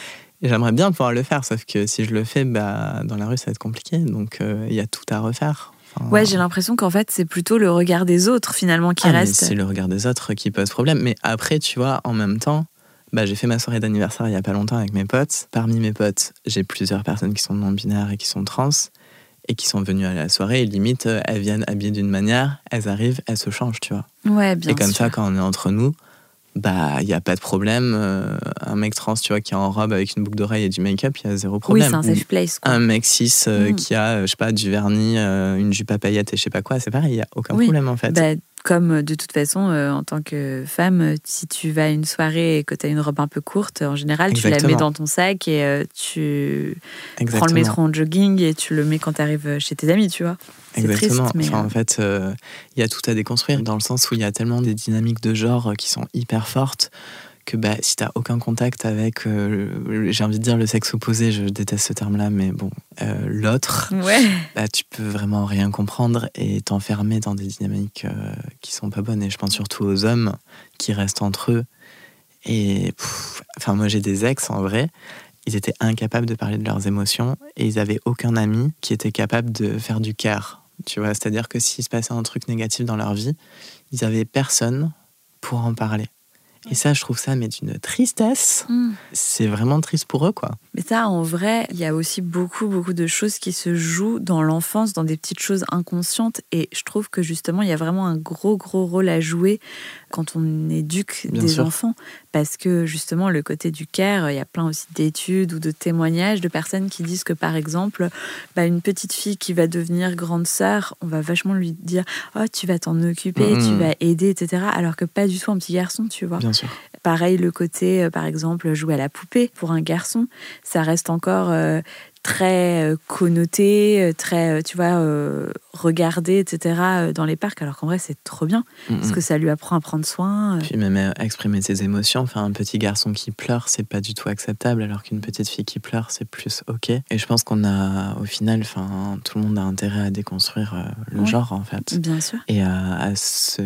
Et j'aimerais bien pouvoir le faire, sauf que si je le fais, bah, dans la rue, ça va être compliqué. Donc, euh, il y a tout à refaire. ouais, j'ai l'impression qu'en fait, c'est plutôt le regard des autres, finalement, qui ah, reste. C'est le regard des autres qui pose problème. Mais après, tu vois, en même temps, bah, j'ai fait ma soirée d'anniversaire il n'y a pas longtemps avec mes potes. Parmi mes potes, j'ai plusieurs personnes qui sont non-binaires et qui sont trans et qui sont venues à la soirée et limite, elles viennent habillées d'une manière, elles arrivent, elles se changent, tu vois. Ouais, bien Et comme ça, quand on est entre nous, bah il y a pas de problème euh, un mec trans tu vois qui est en robe avec une boucle d'oreille et du make-up il y a zéro problème. oui c'est un safe place un mec cis euh, mm. qui a je sais pas du vernis euh, une jupe à paillettes et je sais pas quoi c'est pareil il y a aucun problème en fait. Bah, comme de toute façon, en tant que femme, si tu vas à une soirée et que tu as une robe un peu courte, en général, tu la mets dans ton sac et tu prends le métro en jogging et tu le mets quand tu arrives chez tes amis, tu vois. Exactement. Triste, mais En fait, euh, il y a tout à déconstruire dans le sens où il y a tellement des dynamiques de genre euh, qui sont hyper fortes que bah, si tu n'as aucun contact avec, euh, j'ai envie de dire le sexe opposé, je déteste ce terme-là, mais bon, l'autre, ouais. bah, tu peux vraiment rien comprendre et t'enfermer dans des dynamiques qui sont pas bonnes. Et je pense surtout aux hommes qui restent entre eux. Et enfin, moi j'ai des ex en vrai, ils étaient incapables de parler de leurs émotions et ils avaient aucun ami qui était capable de faire du care tu vois, c'est-à-dire que s'il se passait un truc négatif dans leur vie, ils avaient personne pour en parler. Et ça, je trouve ça, mais d'une tristesse. Hmm. C'est vraiment triste pour eux, quoi. Mais ça, en vrai, il y a aussi beaucoup, beaucoup de choses qui se jouent dans l'enfance, dans des petites choses inconscientes. Et je trouve que justement, il y a vraiment un gros, gros rôle à jouer quand on éduque des enfants. Parce que justement, le côté du care, il y a plein aussi d'études ou de témoignages de personnes qui disent que, par exemple, bah, une petite fille qui va devenir grande sœur, on va vachement lui dire Oh, tu vas t'en occuper, tu vas aider, etc. Alors que pas du tout un petit garçon, tu vois. Bien sûr. Pareil, le côté, euh, par exemple, jouer à la poupée pour un garçon, ça reste encore euh, très euh, connoté, euh, très, euh, tu vois, regardé, etc. dans les parcs, alors qu'en vrai, c'est trop bien, parce que ça lui apprend à prendre soin. Puis même à exprimer ses émotions. Enfin, un petit garçon qui pleure, c'est pas du tout acceptable, alors qu'une petite fille qui pleure, c'est plus ok. Et je pense qu'on a, au final, enfin, tout le monde a intérêt à déconstruire le genre, en fait. Bien sûr. Et à, se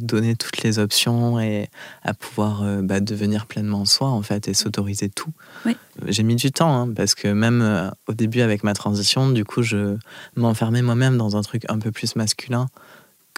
donner toutes les options et à pouvoir bah, devenir pleinement soi, en fait, et s'autoriser tout. Oui. J'ai mis du temps, hein, parce que même au début avec ma transition, du coup, je m'enfermais moi-même dans un truc un peu plus masculin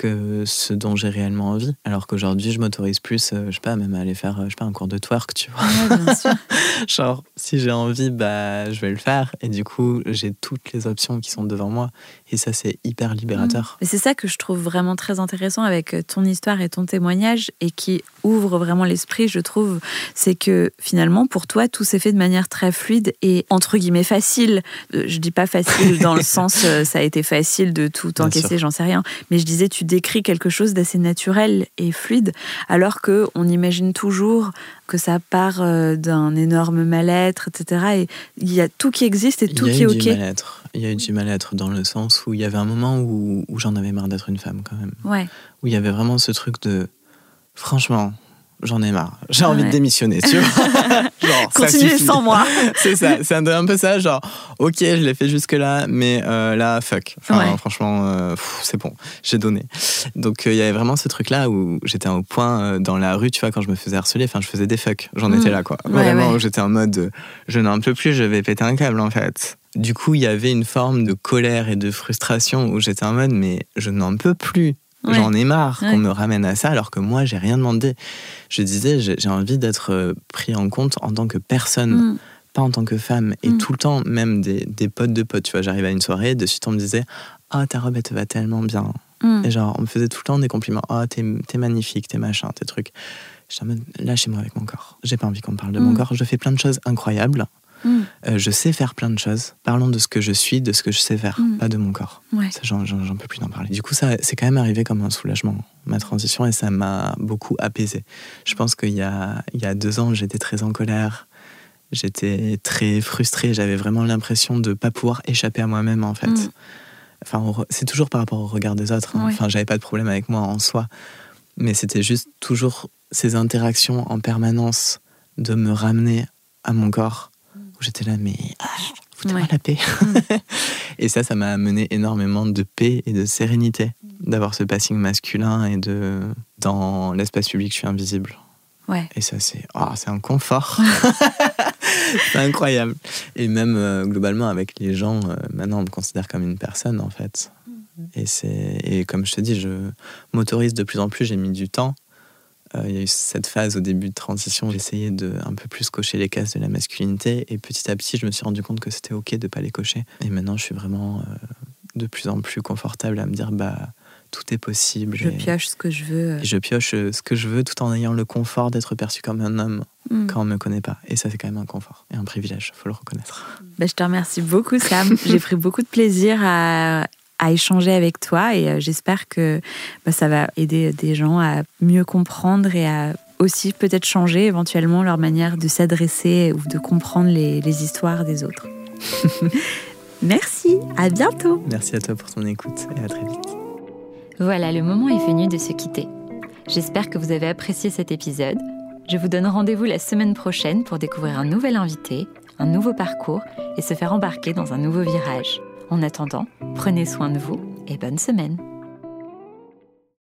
que ce dont j'ai réellement envie. Alors qu'aujourd'hui, je m'autorise plus, euh, je sais pas, même à aller faire, euh, je sais pas, un cours de twerk, tu vois. Ouais, bien sûr. Genre, si j'ai envie, bah, je vais le faire. Et du coup, j'ai toutes les options qui sont devant moi. Et ça, c'est hyper libérateur. Et c'est ça que je trouve vraiment très intéressant avec ton histoire et ton témoignage et qui ouvre vraiment l'esprit, je trouve. C'est que finalement, pour toi, tout s'est fait de manière très fluide et entre guillemets facile. Euh, Je dis pas facile dans le sens euh, ça a été facile de tout encaisser, j'en sais rien. Mais je disais, tu décris quelque chose d'assez naturel et fluide, alors que on imagine toujours que ça part euh, d'un énorme mal-être, etc. Et il y a tout qui existe et tout qui est ok. Il y a eu du mal-être dans le sens où il y avait un moment où, où j'en avais marre d'être une femme quand même. Ouais. Où il y avait vraiment ce truc de franchement, j'en ai marre. J'ai envie Ouais. de démissionner, tu vois. genre, Continuez sans moi. c'est ça, c'est un, un peu ça, genre, ok, je l'ai fait jusque-là, mais euh, là, fuck. Enfin, Ouais. franchement, euh, c'est bon, j'ai donné. Donc, euh, il y avait vraiment ce truc-là où j'étais au point dans la rue, tu vois, quand je me faisais harceler, enfin, je faisais des fuck. J'en Mm. étais là, quoi. Ouais, Vraiment, j'étais en mode, je n'en peux plus, je vais péter un câble, en fait. Du coup, il y avait une forme de colère et de frustration où j'étais en mode, mais je n'en peux plus. Ouais. J'en ai marre Ouais. qu'on me ramène à ça alors que moi, j'ai rien demandé. Je disais, j'ai envie d'être euh, pris en compte en tant que personne Mm. pas en tant que femme. Et Mm. tout le temps, même des, des potes de potes, tu vois, j'arrivais à une soirée, de suite on me disait Ah, ta robe, elle te va tellement bien. Mm. Et genre, on me faisait tout le temps des compliments Ah, t'es t'es magnifique, t'es machin, tes trucs. J'étais en mode Lâchez-moi avec mon corps. J'ai pas envie qu'on me parle de mon corps. Je fais plein de choses incroyables. Mm. Euh, je sais faire plein de choses. Parlons de ce que je suis, de ce que je sais faire, Mm. pas de mon corps. Ouais. Ça, j'en, peux plus d'en parler. Du coup, ça, c'est quand même arrivé comme un soulagement, ma transition, et ça m'a beaucoup apaisé. Je pense qu'il y a, il y a deux ans, j'étais très en colère. J'étais très frustrée. J'avais vraiment l'impression de ne pas pouvoir échapper à moi-même, en fait. Mm. Enfin, c'est toujours par rapport au regard des autres. hein. Ouais. Enfin, j'avais pas de problème avec moi en soi. Mais c'était juste toujours ces interactions en permanence de me ramener à mon corps. Où j'étais là, mais ah, foutez-moi Ouais. la paix. et ça, ça m'a amené énormément de paix et de sérénité d'avoir ce passing masculin et de dans l'espace public, je suis invisible. Ouais. Et ça, c'est ah, c'est un confort. c'est incroyable. Et même euh, globalement, avec les gens, euh, maintenant, on me considère comme une personne, en fait. Et, c'est, et comme je te dis, je m'autorise de plus en plus, j'ai mis du temps. Euh, Il y a eu cette phase au début de transition, j'essayais de un peu plus cocher les cases de la masculinité. Et petit à petit, je me suis rendu compte que c'était OK de pas les cocher. Et maintenant, je suis vraiment euh, de plus en plus confortable à me dire, bah, tout est possible. Je et- pioche ce que je veux. et je pioche euh, ce que je veux tout en ayant le confort d'être perçu comme un homme Mm. quand on me connaît pas. Et ça, c'est quand même un confort et un privilège, faut le reconnaître. Bah, je te remercie beaucoup, Sam. J'ai pris beaucoup de plaisir à, à échanger avec toi et euh, j'espère que bah, ça va aider des gens à mieux comprendre et à aussi peut-être changer éventuellement leur manière de s'adresser ou de comprendre les, les histoires des autres. Merci, à bientôt. Merci à toi pour ton écoute et à très vite. Voilà, le moment est venu de se quitter. J'espère que vous avez apprécié cet épisode. Je vous donne rendez-vous la semaine prochaine pour découvrir un nouvel invité, un nouveau parcours et se faire embarquer dans un nouveau virage. En attendant, prenez soin de vous et bonne semaine.